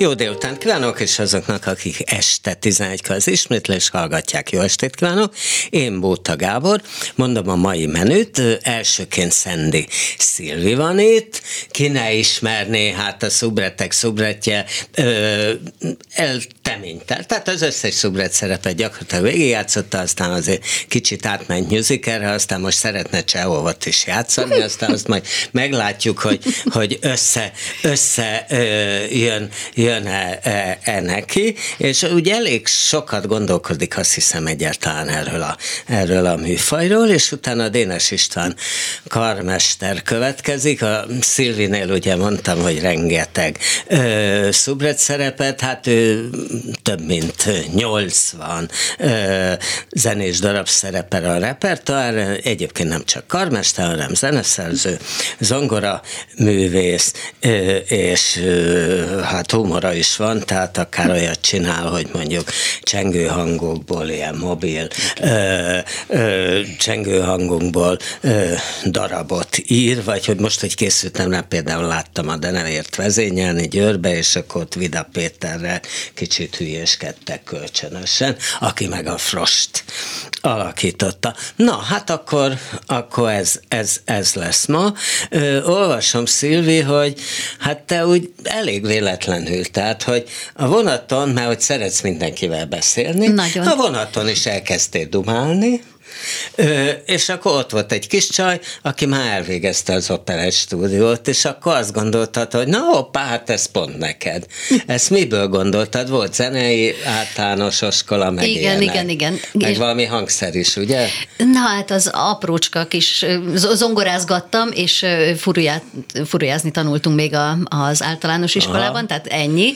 Jó délután kívánok, és azoknak, akik este 11 az ismétlés hallgatják, jó estét kívánok. Én Bóta Gábor, mondom a mai menüt, elsőként Szendi Szilvi van itt, ki ne ismerné, hát a szubretek szubretje elteménytel, tehát az összes szubret szerepet gyakorlatilag végigjátszotta, aztán azért kicsit átment musicalre, aztán most szeretne Csehovat is játszani, aztán azt majd meglátjuk, hogy, hogy össze, össze jön, jön jön-e neki, és ugye elég sokat gondolkodik, azt hiszem egyáltalán erről a, erről a műfajról, és utána Dénes István karmester következik, a Szilvinél ugye mondtam, hogy rengeteg ö, szubret szerepet, hát ő több mint 80 ö, zenés darab szerepel a repertoár, egyébként nem csak karmester, hanem zeneszerző, zongora művész, ö, és ö, hát humor humora is van, tehát akár olyat csinál, hogy mondjuk csengő hangokból, ilyen mobil ö, csengő hangokból darabot ír, vagy hogy most, hogy készültem rá, például láttam a De nem ért vezényelni Győrbe, és akkor ott Vida Péterrel kicsit hülyéskedtek kölcsönösen, aki meg a Frost alakította. Na, hát akkor, akkor ez, ez, ez lesz ma. Ö, olvasom, Szilvi, hogy hát te úgy elég véletlenül tehát, hogy a vonaton, mert hogy szeretsz mindenkivel beszélni, Nagyon. a vonaton is elkezdtél dumálni, és akkor ott volt egy kis csaj, aki már elvégezte az operett stúdiót, és akkor azt gondoltad, hogy na hoppá, hát ez pont neked. Ezt miből gondoltad? Volt zenei általános iskola, meg Igen, ilyenek. igen, igen. Meg És- valami hangszer is, ugye? Na hát az aprócska kis zongorázgattam, és furuját, furujázni tanultunk még a, az általános iskolában, Aha. tehát ennyi.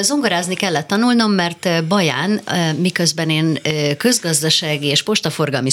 Zongorázni kellett tanulnom, mert Baján, miközben én közgazdasági és postaforgalmi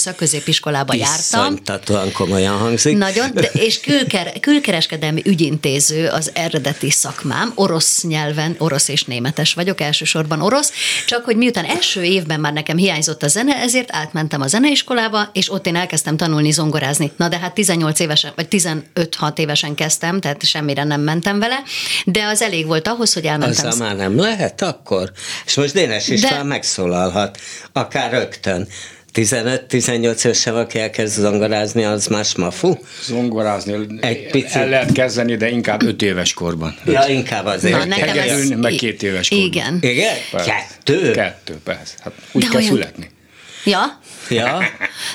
szakközépiskolába jártam, Iszonytatóan komolyan hangzik. Nagyon, de, és külker, külkereskedelmi ügyintéző az eredeti szakmám, orosz nyelven, orosz és németes vagyok, elsősorban orosz, csak hogy miután első évben már nekem hiányzott a zene, ezért átmentem a zeneiskolába, és ott én elkezdtem tanulni zongorázni. Na de hát 18 évesen, vagy 15-6 évesen kezdtem, tehát semmire nem mentem vele, de az elég volt ahhoz, hogy elmentem. Azzal már nem lehet akkor? És most Dénes István De- megszólalhat, akár rögtön. 15-18 évesen, aki elkezd zongorázni, az más mafu? Zongorázni Egy picit. el lehet kezdeni, de inkább öt éves korban. Ja, inkább azért. Na, nekem ez... Meg két éves korban. Igen. Igen? Persze. Kettő? Kettő, persze. Hát úgy De kell olyan- születni. Ja? Ja?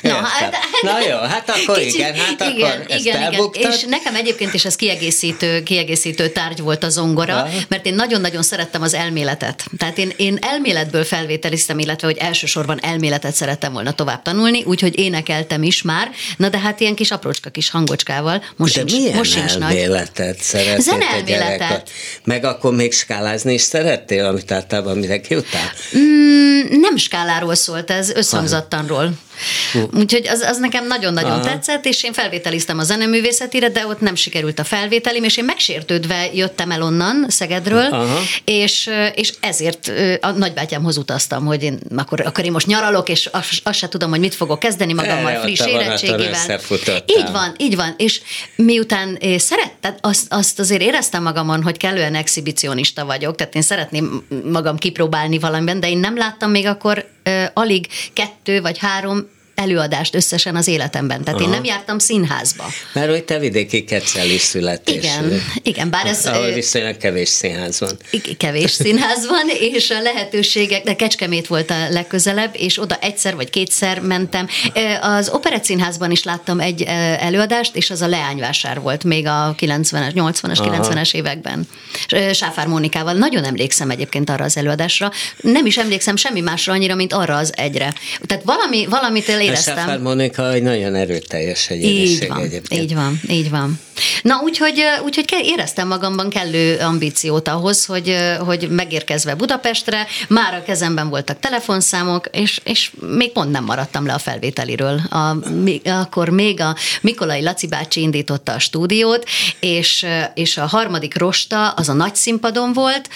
Na, Értem. hát, Na jó, hát akkor Kicsit- igen, hát akkor igen, ezt igen, igen. És nekem egyébként is ez kiegészítő, kiegészítő tárgy volt a zongora, Aha. mert én nagyon-nagyon szerettem az elméletet. Tehát én, én elméletből felvételiztem, illetve hogy elsősorban elméletet szerettem volna tovább tanulni, úgyhogy énekeltem is már, na de hát ilyen kis aprócska kis hangocskával, most De sincs, milyen most sincs elméletet szeretett gyerekkor? Meg akkor még skálázni is szerettél, amit általában mindenki utál? Mm, nem skáláról szólt ez, összhangzattanról. Úgyhogy az, az nekem nagyon-nagyon Aha. tetszett, és én felvételiztem a zeneművészetire, de ott nem sikerült a felvételim, és én megsértődve jöttem el onnan, Szegedről, Aha. és, és ezért a nagybátyámhoz utaztam, hogy én akkor, akkor én most nyaralok, és azt, azt se tudom, hogy mit fogok kezdeni magammal Erre friss érettségével. Így van, így van, és miután szerettem, azt, azt azért éreztem magamon, hogy kellően exhibicionista vagyok, tehát én szeretném magam kipróbálni valamiben, de én nem láttam még akkor uh, alig kettő vagy három előadást összesen az életemben. Tehát Aha. én nem jártam színházba. Mert hogy te vidéki keceli születésű. Igen, igen, bár ez Ahol viszonylag kevés színház van. kevés színház van, és a lehetőségek, de Kecskemét volt a legközelebb, és oda egyszer vagy kétszer mentem. Az Operett Színházban is láttam egy előadást, és az a Leányvásár volt még a 90-es, 80-as, Aha. 90-es években. Sáfár Mónikával. Nagyon emlékszem egyébként arra az előadásra. Nem is emlékszem semmi másra annyira, mint arra az egyre. Tehát valami, valamit A éreztem. Sáfár Monika egy nagyon erőteljes Így egyéniség van, egyébként. így van, így van. Na, úgyhogy, úgyhogy éreztem magamban kellő ambíciót ahhoz, hogy, hogy megérkezve Budapestre, már a kezemben voltak telefonszámok, és, és még pont nem maradtam le a felvételiről. A, mi, akkor még a Mikolai Laci bácsi indította a stúdiót, és, és a harmadik rosta az a nagy színpadon volt,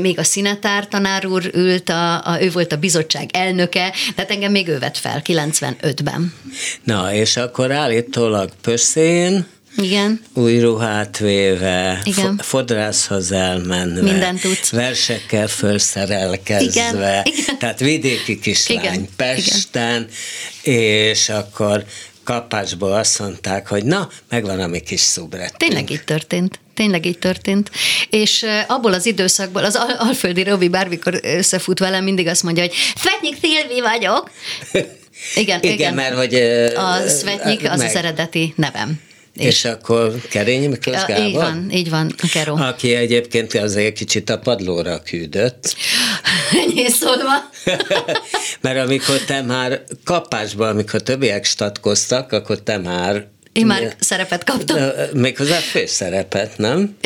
még a színetár tanár úr ült, a, a, ő volt a bizottság elnöke, tehát engem még ő vett fel 95-ben. Na, és akkor állítólag Pösszén Igen. új ruhát véve, Igen. fo- fodrászhoz elmenve, Mindent tudsz. versekkel felszerelkezve, Igen, igen. tehát vidéki kislány Igen, Pesten, és akkor kapásból azt mondták, hogy na, megvan a mi kis szubrettünk. Tényleg így történt. Tényleg így történt. És abból az időszakból, az Al- Alföldi Robi bármikor összefut velem, mindig azt mondja, hogy Svetnyik Szilvi vagyok. Igen, Igen, igen. mert hogy... A Svetnyik az meg- az eredeti nevem. És akkor Kerényi Miklós Gábor? így van, így van, a Kero. Aki egyébként azért kicsit a padlóra küldött. Ennyi szólva. Mert amikor te már kapásban, amikor többiek statkoztak, akkor te már Én már szerepet kaptam. Méghozzá főszerepet, nem?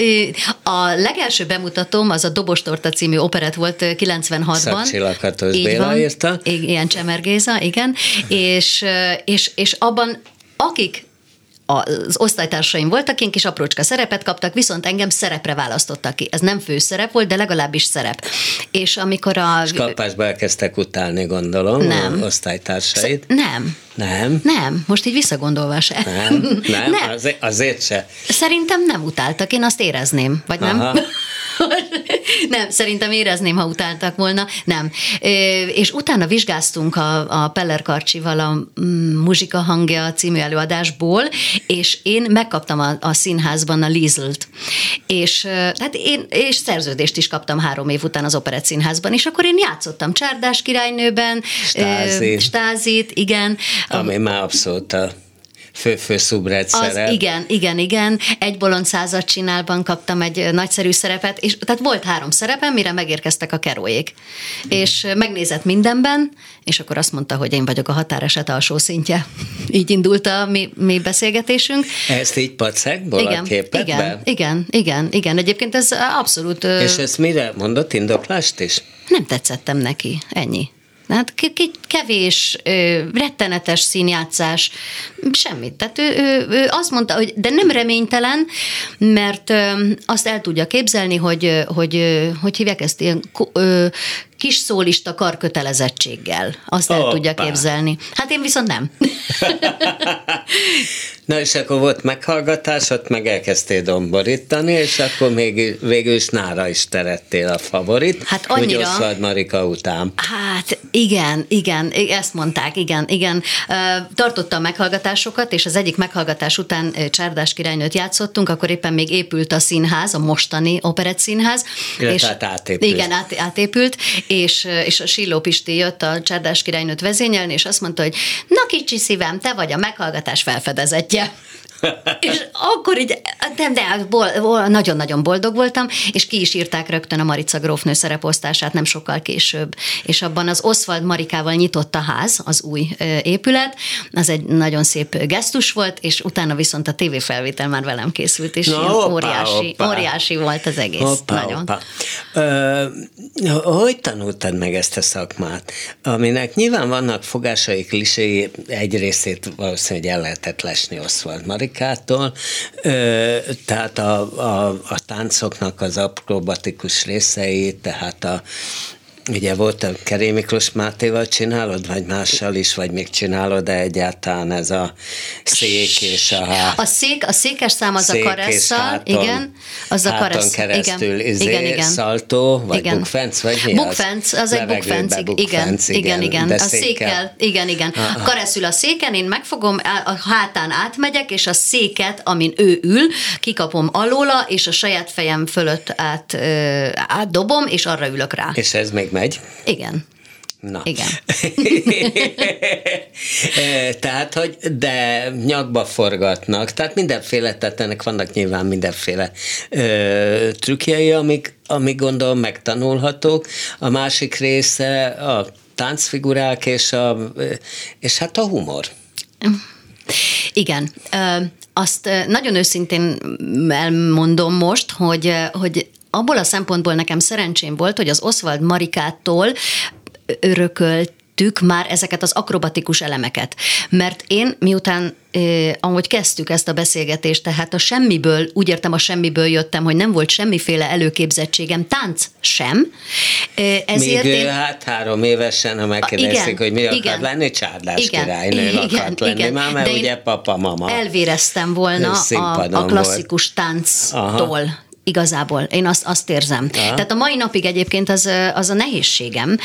A legelső bemutatóm az a Dobostorta című operett volt ö, 96-ban. Szakcsillaghatos Így Béla van. írta. Ilyen Csemergéza, igen. És, és, és abban akik az osztálytársaim voltak, én kis aprócska szerepet kaptak, viszont engem szerepre választottak ki. Ez nem főszerep volt, de legalábbis szerep. És amikor a... És kapásba elkezdtek utálni, gondolom, Nem. osztálytársaid. Nem, Nem? nem, most így visszagondolva se. Nem? Nem? nem. Azért, azért se. Szerintem nem utáltak, én azt érezném, vagy nem? Aha. nem, szerintem érezném, ha utáltak volna. Nem. És utána vizsgáztunk a, a Peller Karcsival a mm, Muzsika hangja című előadásból, és én megkaptam a, a színházban a Liesl-t. És, hát én, és szerződést is kaptam három év után az Operett Színházban, és akkor én játszottam Csárdás királynőben, Stázi. ö, Stázit, igen. Ami már abszolút a fő-fő Az, szerep. igen, igen, igen. Egy bolond század csinálban kaptam egy nagyszerű szerepet, és tehát volt három szerepem, mire megérkeztek a keróék. És ö, megnézett mindenben, és akkor azt mondta, hogy én vagyok a határeset alsó szintje. Így indult a mi, mi beszélgetésünk. Ezt így pacekból a Igen, képetben? igen, igen, igen, igen. Egyébként ez abszolút És ezt mire mondott? Indoklást is? nem tetszettem neki. Ennyi. Hát kevés, rettenetes színjátszás, semmit. Tehát ő, ő, ő azt mondta, hogy de nem reménytelen, mert azt el tudja képzelni, hogy, hogy, hogy hívják ezt ilyen kis szólista karkötelezettséggel. Azt el tudja képzelni. Hát én viszont nem. Na és akkor volt meghallgatás, ott meg elkezdtél domborítani, és akkor még végül is nára is terettél a favorit. Hát Úgy annyira- Oszvald Marika után. Hát igen, igen, ezt mondták, igen, igen. Ö, Tartottam meghallgatásokat, és az egyik meghallgatás után Csárdás királynőt játszottunk, akkor éppen még épült a színház, a mostani operett színház. Illetve hát átépült. Igen, át, átépült, és, ö, és a Silló Pisti jött a Csárdás királynőt vezényelni, és azt mondta, hogy na kicsi szívem, te vagy a meghallgatás felfedezetje. És akkor így, de, de nagyon-nagyon boldog voltam, és ki is írták rögtön a Marica grófnő szereposztását nem sokkal később. És abban az Oswald Marikával nyitott a ház, az új épület, az egy nagyon szép gesztus volt, és utána viszont a tévéfelvétel már velem készült, és Na, hoppá, óriási, hoppá. óriási volt az egész. Hoppá, nagyon. hoppá. Ö, hogy tanultad meg ezt a szakmát? Aminek nyilván vannak fogásai, kliséi, egy részét valószínűleg el lehetett lesni Oswald Marikától, ö, tehát a, a, a táncoknak az akrobatikus részei, tehát a Ugye volt a Keré Miklós Mátéval csinálod, vagy mással is, vagy még csinálod, de egyáltalán ez a szék és a. A szék, a székes szám az szék a karesszal, háton- igen, az a karesz. keresztül igen, izé, igen, igen. szaltó, vagy igen. bukfenc, vagy mi bukfenc, az, egy Levegőbe bukfenc, igen, igen, igen, de a székkel, igen, igen. Kareszül a széken, én megfogom, a hátán átmegyek, és a széket, amin ő ül, kikapom alóla, és a saját fejem fölött át, átdobom, és arra ülök rá. És ez még megy? Igen. Na. Igen. Eh, tehát, hogy de nyakba forgatnak, tehát mindenféle, tehát ennek vannak nyilván mindenféle ö, trükkjei, amik, amik gondolom megtanulhatók. A másik része a táncfigurák és, a, és hát a humor. Igen. Azt nagyon őszintén elmondom most, hogy, hogy abból a szempontból nekem szerencsém volt, hogy az Oswald Marikától örökölt építettük már ezeket az akrobatikus elemeket. Mert én miután eh, ahogy kezdtük ezt a beszélgetést, tehát a semmiből, úgy értem a semmiből jöttem, hogy nem volt semmiféle előképzettségem, tánc sem. Eh, ezért Még én... hát három évesen, ha megkérdezik, hogy mi akar lenni, csárdás igen, királynő igen, akart lenni igen, már, mert ugye papa, mama. Elvéreztem volna a, a klasszikus volt. tánctól. Aha igazából. Én azt, azt érzem. Ja. Tehát a mai napig egyébként az, az a nehézségem,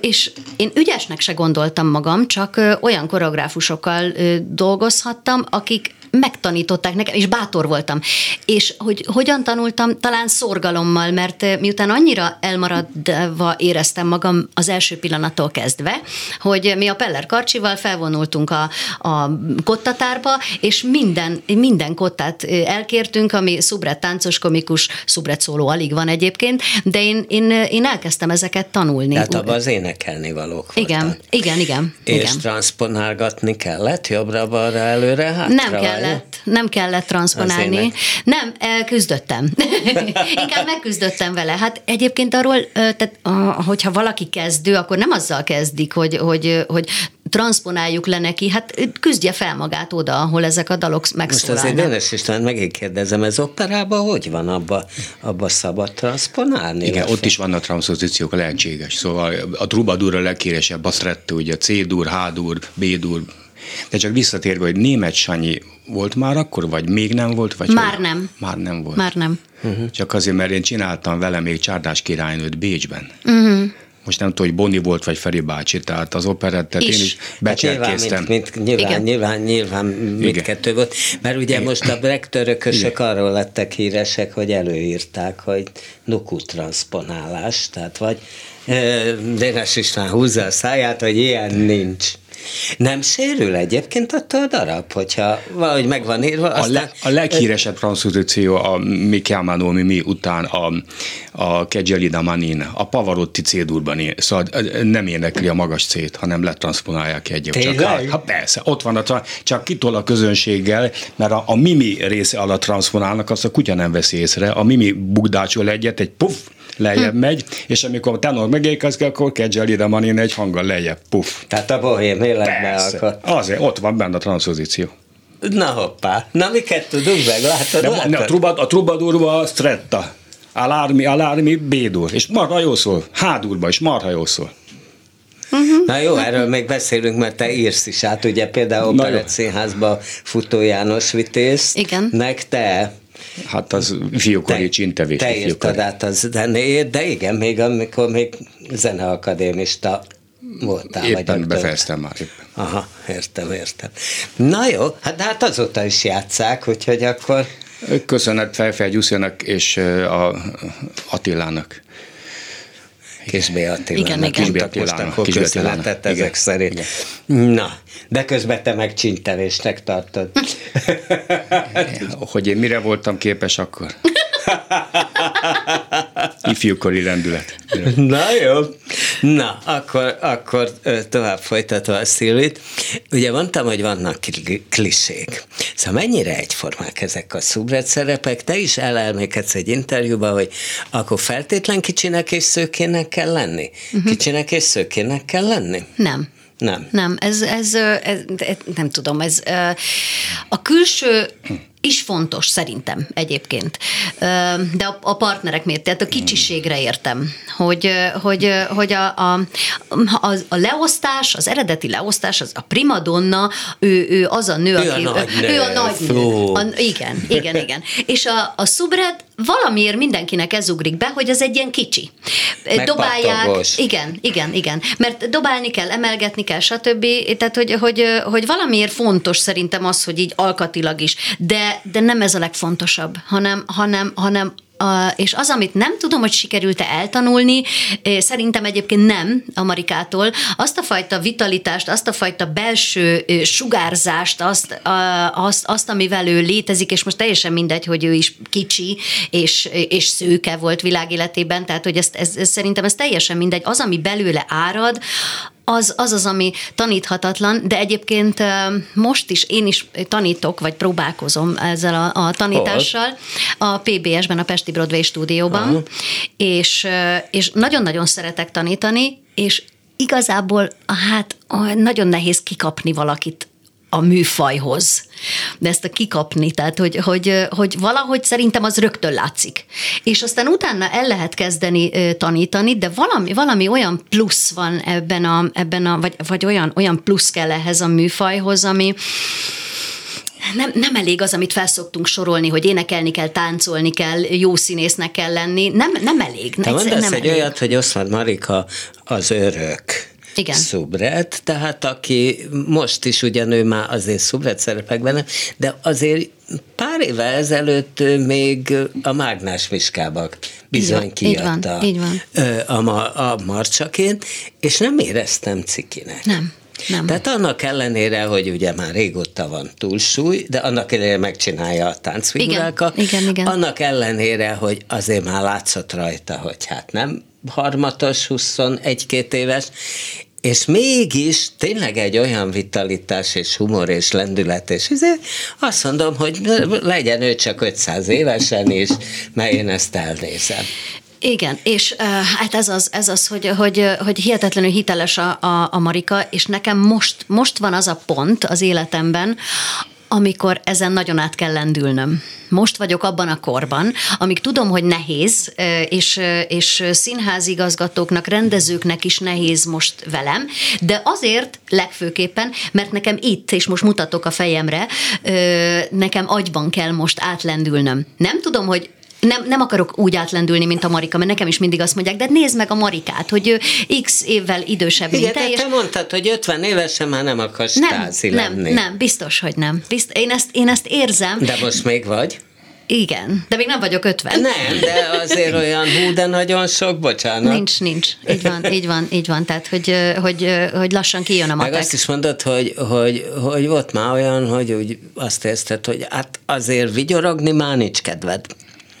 és én ügyesnek se gondoltam magam, csak olyan koreográfusokkal dolgozhattam, akik megtanították nekem, és bátor voltam. És hogy hogyan tanultam? Talán szorgalommal, mert eh, miután annyira elmaradva éreztem magam az első pillanattól kezdve, hogy mi a Peller Karcsival felvonultunk a, a kottatárba, és minden, minden kottát eh, elkértünk, ami szubret táncos, komikus, szubret szóló alig van egyébként, de én, én, én elkezdtem ezeket tanulni. Tehát abban az énekelni valók Igen, voltak. igen, igen. És igen. transponálgatni kellett jobbra-balra, előre, hátra? Nem kellett kellett, nem kellett transponálni. Nem, küzdöttem. Inkább megküzdöttem vele. Hát egyébként arról, tehát, hogyha valaki kezdő, akkor nem azzal kezdik, hogy, hogy, hogy transponáljuk le neki, hát küzdje fel magát oda, ahol ezek a dalok megszólalnak. Most azért Dénes István megint kérdezem, ez operában hogy van? Abba, abba szabad transponálni? Igen, ott is vannak transzpozíciók lehetséges. Szóval a trubadur a legkéresebb, a stretto, ugye C-dur, H-dur, B-dur, de csak visszatérve, hogy német Sanyi volt már akkor, vagy még nem volt? Vagy már hogy? nem. Már nem volt. Már nem. Uh-huh. Csak azért, mert én csináltam vele még Csárdás királynőt Bécsben. Uh-huh. Most nem tudom, hogy Boni volt, vagy Feri bácsi, tehát az operettet is. én is becserkéztem. Hát nyilván, mint, mint, nyilván, nyilván, nyilván mindkettő volt, mert ugye most a brektörökösök arról lettek híresek, hogy előírták, hogy nuku transponálás, tehát vagy Dénes István húzza a száját, hogy ilyen nincs. Nem sérül egyébként attól a darab, hogyha valahogy meg van írva? Aztán... A, le, a leghíresebb transzpozíció a Mi Chiamano Mimi után a, a Kegelida Manin, a Pavarotti C-durban, szóval nem énekli a magas C-t, hanem letranszponálják egy csak hát, ha persze, ott van, a, csak kitol a közönséggel, mert a, a Mimi része alatt transzponálnak, azt a kutya nem veszi észre, a Mimi bugdácsol egyet, egy puff, lejjebb hm. megy, és amikor a tenor megérkezik, akkor Kedgel ide van én egy hanggal lejjebb, puff. Tehát a bohém életben akkor. Azért, ott van benne a transzpozíció. Na hoppá, na miket tudunk meg, látod? De, látod? Ne, a, trubad, a trubadurba a stretta, alármi, alármi B-dur, és marha jó szól, H-durba is marha jó szól. Uh-huh. Na jó, erről még beszélünk, mert te írsz is át, ugye például Operett Színházba Futó János Vitéz, Igen. meg te Hát az fiúkori csintevés. Te írtad át az zenét, de igen, még amikor még zeneakadémista voltál. Éppen vagy befejeztem már. Éppen. Aha, értem, értem. Na jó, hát, hát azóta is játszák, úgyhogy akkor... Köszönet Fejfej Gyuszinak és a Attilának. Kisbé Attilának. Igen, igen. Kisbé Attilának. Akkor köszönetet ezek szerint. Igen. Na, de közben te meg csintevésnek tartod. hogy én mire voltam képes akkor? Ifjúkori rendület. Na jó. Na, akkor, akkor tovább folytatva a Szilvit. Ugye mondtam, hogy vannak klisék. Szóval mennyire egyformák ezek a szubret szerepek? Te is elelmékedsz egy interjúban, hogy akkor feltétlen kicsinek és szőkének kell lenni? Uh-huh. Kicsinek és szőkének kell lenni? Nem. Nem. Nem, ez, ez, ez, ez nem tudom, ez a külső is fontos szerintem egyébként. De a, a partnerek miért? Tehát a kicsiségre értem, hogy, hogy, hogy a, a, a, a leosztás, az eredeti leosztás, az a primadonna, ő, ő az a nő, ő aki... A nagy ő, ő a nagy nő. A, igen, igen, igen. És a, a szubred valamiért mindenkinek ez ugrik be, hogy az egy ilyen kicsi. Dobálják. Igen, igen, igen. Mert dobálni kell, emelgetni kell, stb. Tehát, hogy, hogy, hogy valamiért fontos szerintem az, hogy így alkatilag is. De, de nem ez a legfontosabb, hanem, hanem, hanem a, és az, amit nem tudom, hogy sikerült-e eltanulni, szerintem egyébként nem Amerikától, azt a fajta vitalitást, azt a fajta belső sugárzást, azt, a, azt, azt amivel ő létezik, és most teljesen mindegy, hogy ő is kicsi és, és szőke volt világéletében, tehát hogy ezt, ez, ez, szerintem ez teljesen mindegy, az, ami belőle árad, az, az az, ami taníthatatlan, de egyébként most is én is tanítok, vagy próbálkozom ezzel a, a tanítással a PBS-ben, a Pesti Broadway stúdióban, és, és nagyon-nagyon szeretek tanítani, és igazából hát nagyon nehéz kikapni valakit a műfajhoz. De ezt a kikapni, tehát hogy, hogy, hogy valahogy szerintem az rögtön látszik. És aztán utána el lehet kezdeni tanítani, de valami, valami olyan plusz van ebben a, ebben a vagy, vagy olyan, olyan plusz kell ehhez a műfajhoz, ami, nem, nem elég az, amit felszoktunk sorolni, hogy énekelni kell, táncolni kell, jó színésznek kell lenni. Nem, nem elég. Te mondasz nem egy elég. olyat, hogy Oszmán Marika az örök. Igen. Szubret, tehát aki most is ugyan ő már azért szubret szerepekben, de azért pár éve ezelőtt még a Mágnás Miskába bizony Így van, így kiadta van, így van. a, a marcsaként, és nem éreztem cikinek. Nem. Nem. Tehát annak ellenére, hogy ugye már régóta van túlsúly, de annak ellenére megcsinálja a táncfigurákat, Igen, igen, igen. annak ellenére, hogy azért már látszott rajta, hogy hát nem harmatos, 21-2 éves, és mégis tényleg egy olyan vitalitás és humor és lendület, és ezért azt mondom, hogy legyen ő csak 500 évesen is, mert én ezt elnézem. Igen, és uh, hát ez az, ez az hogy, hogy, hogy hihetetlenül hiteles a, a, a Marika, és nekem most, most van az a pont az életemben, amikor ezen nagyon át kell lendülnöm. Most vagyok abban a korban, amíg tudom, hogy nehéz, és, és színházigazgatóknak, rendezőknek is nehéz most velem, de azért legfőképpen, mert nekem itt, és most mutatok a fejemre, nekem agyban kell most átlendülnöm. Nem tudom, hogy nem, nem akarok úgy átlendülni, mint a Marika, mert nekem is mindig azt mondják, de nézd meg a Marikát, hogy ő x évvel idősebb, Igen, mint de te, és te mondtad, hogy 50 évesen már nem akarsz nem, tázi nem, lenni. nem, biztos, hogy nem. Bizt, én, ezt, én ezt érzem. De most még vagy? Igen, de még nem vagyok 50. Nem, de azért olyan hú, de nagyon sok, bocsánat. Nincs, nincs. Így van, így van, így van. Tehát, hogy, hogy, hogy lassan kijön a Meg matek. azt is mondod, hogy, hogy, hogy volt már olyan, hogy úgy azt érzted, hogy hát azért vigyorogni már nincs kedved.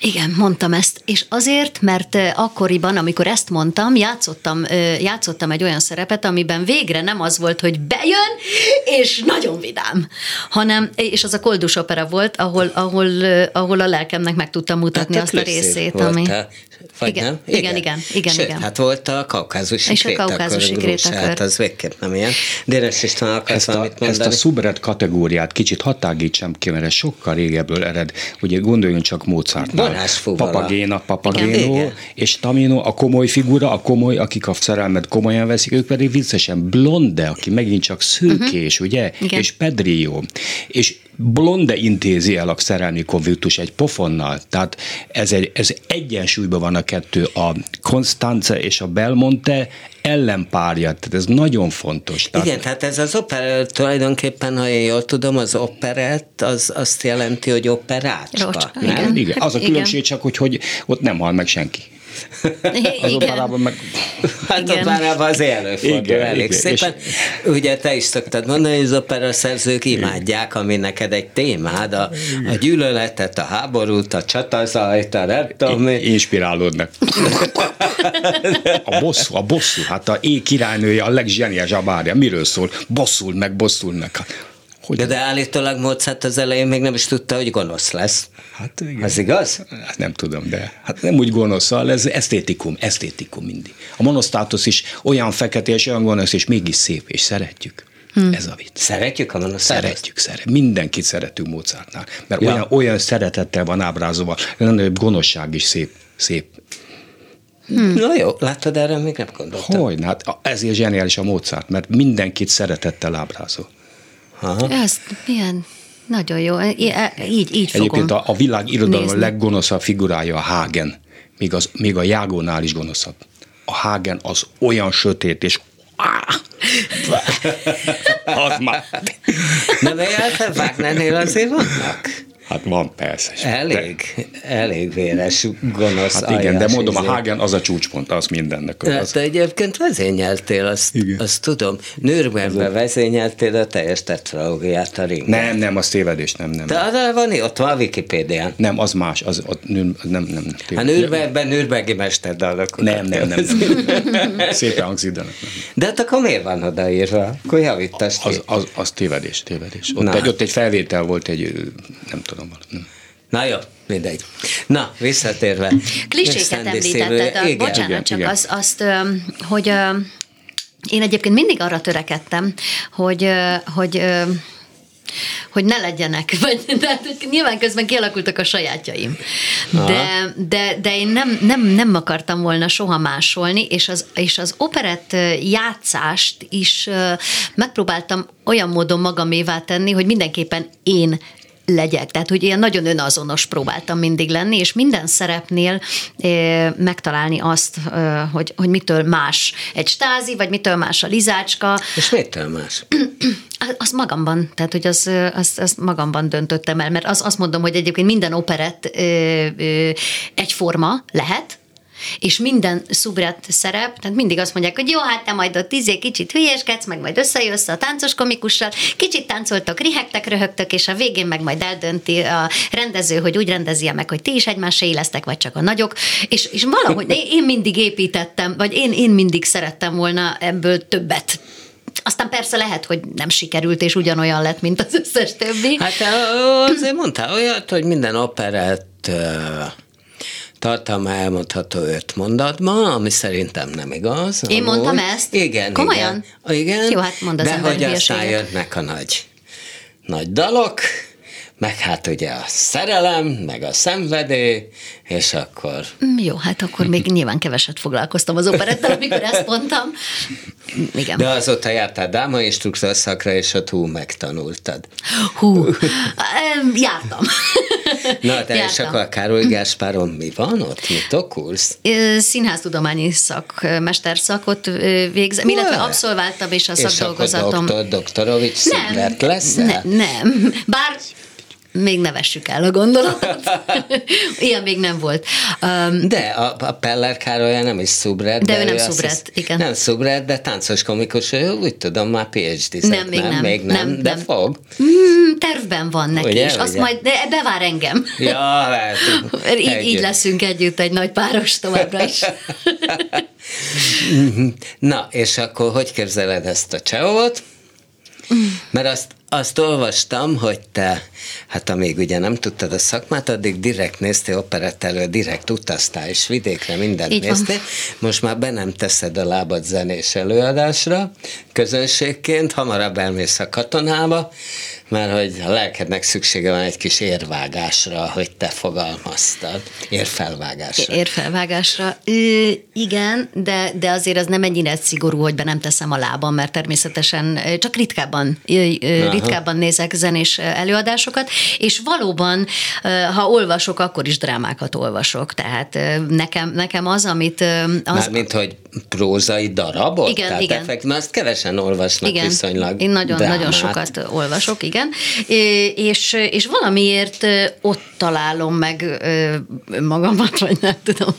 Igen, mondtam ezt, és azért, mert akkoriban, amikor ezt mondtam, játszottam, játszottam egy olyan szerepet, amiben végre nem az volt, hogy bejön, és nagyon vidám, hanem, és az a koldus opera volt, ahol, ahol, ahol a lelkemnek meg tudtam mutatni Hát azt a részét, volt ami... a- Vagy Igen, nem? igen, igen, igen, Sőt, igen. hát volt a kaukázusi És a kaukázusi krétakör. Hát az végképp nem ilyen. Dénes István akarsz Ezt a, ezt a subret kategóriát kicsit hatágítsam ki, mert ez sokkal régebből ered. Ugye gondoljunk csak Mozartnál. Varázsfúvala. Papagéna, Papagéno, Igen. és Tamino, a komoly figura, a komoly, akik a szerelmet komolyan veszik, ők pedig viccesen Blonde, aki megint csak szőkés, uh-huh. ugye? Igen. És Pedrillo. És Blonde intézi el a szerelmi konfliktus egy pofonnal. Tehát ez, egy, ez egyensúlyban van a kettő. A Constanze és a Belmonte ellenpárja. Tehát ez nagyon fontos. Tehát Igen, tehát ez az opera, tulajdonképpen, ha én jól tudom, az operett, az azt jelenti, hogy operácska, Rócska, nem? igen. igen, az a Igen. különbség csak, hogy, hogy ott nem hal meg senki. Az operában meg... Hát Igen. operában az előfordul Igen, elég igen, szépen. Ugye te is szoktad mondani, hogy az opera szerzők imádják, ami neked egy témád, a, a gyűlöletet, a háborút, a csatazajt, a nem tudom mi. Inspirálódnak. A bosszú, a bosszú, hát a é királynője a legzseniálisabb árja. Miről szól? Bosszul meg, bosszul meg. Hogy De, de állítólag Mozart az elején még nem is tudta, hogy gonosz lesz. Hát igen. Az igaz? Hát nem tudom, de hát nem úgy gonoszal, ez esztétikum, esztétikum mindig. A monosztátusz is olyan fekete és olyan gonosz, és mégis szép, és szeretjük. Hmm. Ez a vicc. Szeretjük a gonosz Szeretjük, szeret. Mindenkit szeretünk Mozartnál. Mert Ja. olyan, olyan szeretettel van ábrázolva, hogy gonoszság is szép. szép. Hmm. Na jó, látod, erre még nem gondoltam. Hogy? Hát ezért zseniális a Mozart, mert mindenkit szeretettel ábrázol. Aha. Ez milyen nagyon jó. I- e- Így, így fogom. Egyébként a, a világ irodalom nézni. leggonoszabb figurája a Hagen, még, az, még a Jágónál is gonoszabb. A Hagen az olyan sötét, és az már... Na de Wagnernél azért vannak. Hát van persze. Elég, elég véres, gonosz, Hát igen, de mondom, a izé. Hagen az a csúcspont, az mindennek. Hát Az, te egyébként vezényeltél, azt, Igen. azt tudom. Nürnbergbe vezényeltél a teljes tetralógiát a ringben. nem, nem, az tévedés, nem, nem. De az van, ott van a Wikipédián. Nem, az más, az ott nem, nem, nem. nem A. Nürnbergben Nürnbergi mesterdalok. Nem, nem, nem, nem. Szépen hangzik, de nem. nem. De hát akkor miért van odaírva? Akkor javítasd Az, az, az tévedés, tévedés. Ott Na. egy, ott egy felvétel volt, egy, nem tudom, valami. Nem. Na jó, mindegy. Na, visszatérve. Kliséket említetted, a, igen. bocsánat, igen, csak igen. Az, azt, hogy én egyébként mindig arra törekedtem, hogy, hogy hogy ne legyenek, vagy de nyilván közben kialakultak a sajátjaim. De, de, de én nem, nem, nem akartam volna soha másolni, és az, és az operett játszást is megpróbáltam olyan módon magamévá tenni, hogy mindenképpen én legyek. Tehát, hogy ilyen nagyon önazonos próbáltam mindig lenni, és minden szerepnél e, megtalálni azt, e, hogy, hogy mitől más egy stázi, vagy mitől más a lizácska, És mitől más? az- magamban, tehát hogy az, az, az magamban döntöttem el, mert az, azt mondom, hogy egyébként minden operett ö, ö, egyforma lehet, és minden szubret szerep, tehát mindig azt mondják, hogy jó, hát te majd ott izé kicsit hülyeskedsz, meg majd összejössz a táncos komikussal, kicsit táncoltok, rihegtek, röhögtök, és a végén meg majd eldönti a rendező, hogy úgy rendezi meg, hogy ti is egymásra élesztek, vagy csak a nagyok, és, és valahogy én én mindig építettem, vagy én, én mindig szerettem volna ebből többet aztán persze lehet, hogy nem sikerült, és ugyanolyan lett, mint az összes többi. Hát azért mondtál olyat, hogy minden operett tartalma elmondható öt mondatban, ami szerintem nem igaz. Én amúgy. mondtam ezt? Igen. Komolyan? Igen. igen. Jó, hát mondd az De hogy aztán jönnek a nagy, nagy dalok, meg hát ugye a szerelem, meg a szenvedély, és akkor Mm, Jó, hát akkor még nyilván keveset foglalkoztam az operettel, amikor ezt mondtam. Igen. de azóta jártál dráma instruktőr szakra, és ott hú, megtanultad. Hú, jártam. Na, de és Jártam. akkor a Károly Gáspáron mi van ott? Mit okulsz? Színháztudományi szak, mesterszakot végzem, illetve Uá. abszolváltam, és a És akkor szakdolgozatom... doktor, doktorovics lesz ne, nem, bár még ne vessük el a gondolatot. Ilyen még nem volt. Um, De a, a Peller Károly nem is szubret. De ő nem azt szubret, hisz- igen. Nem szubret, de táncos komikus, ő úgy tudom, már phd Nem, még nem, Még nem, nem, de nem. fog. mm, tervben van neki, Ugye, és azt ugye? majd, de bevár engem. Ja, hát, így, így leszünk együtt egy nagy páros továbbra is. Na, és akkor hogy képzeled ezt a Csehovot? Mert azt, azt olvastam, hogy te, hát amíg ugye nem tudtad a szakmát, addig direkt néztél operett elő, direkt utaztál, és vidékre mindent Így van. néztél. Most már be nem teszed a lábad zenés előadásra, közönségként, hamarabb elmész a katonába, mert hogy a lelkednek szüksége van egy kis érvágásra, hogy te fogalmaztad. Érfelvágásra. Érfelvágásra. Ö, igen, de, de azért az nem ennyire szigorú, hogy be nem teszem a lábam, mert természetesen csak ritkábban, Aha. ritkábban nézek zenés előadásokat, és valóban, ha olvasok, akkor is drámákat olvasok. Tehát nekem, nekem az, amit... Az, Mármint, hogy prózai darabot? Igen, Tehát igen. Effekt, mert azt kevesen olvasnak igen, viszonylag én nagyon, drámát. nagyon sokat olvasok, igen, és, és valamiért ott találom meg magamat, vagy nem tudom.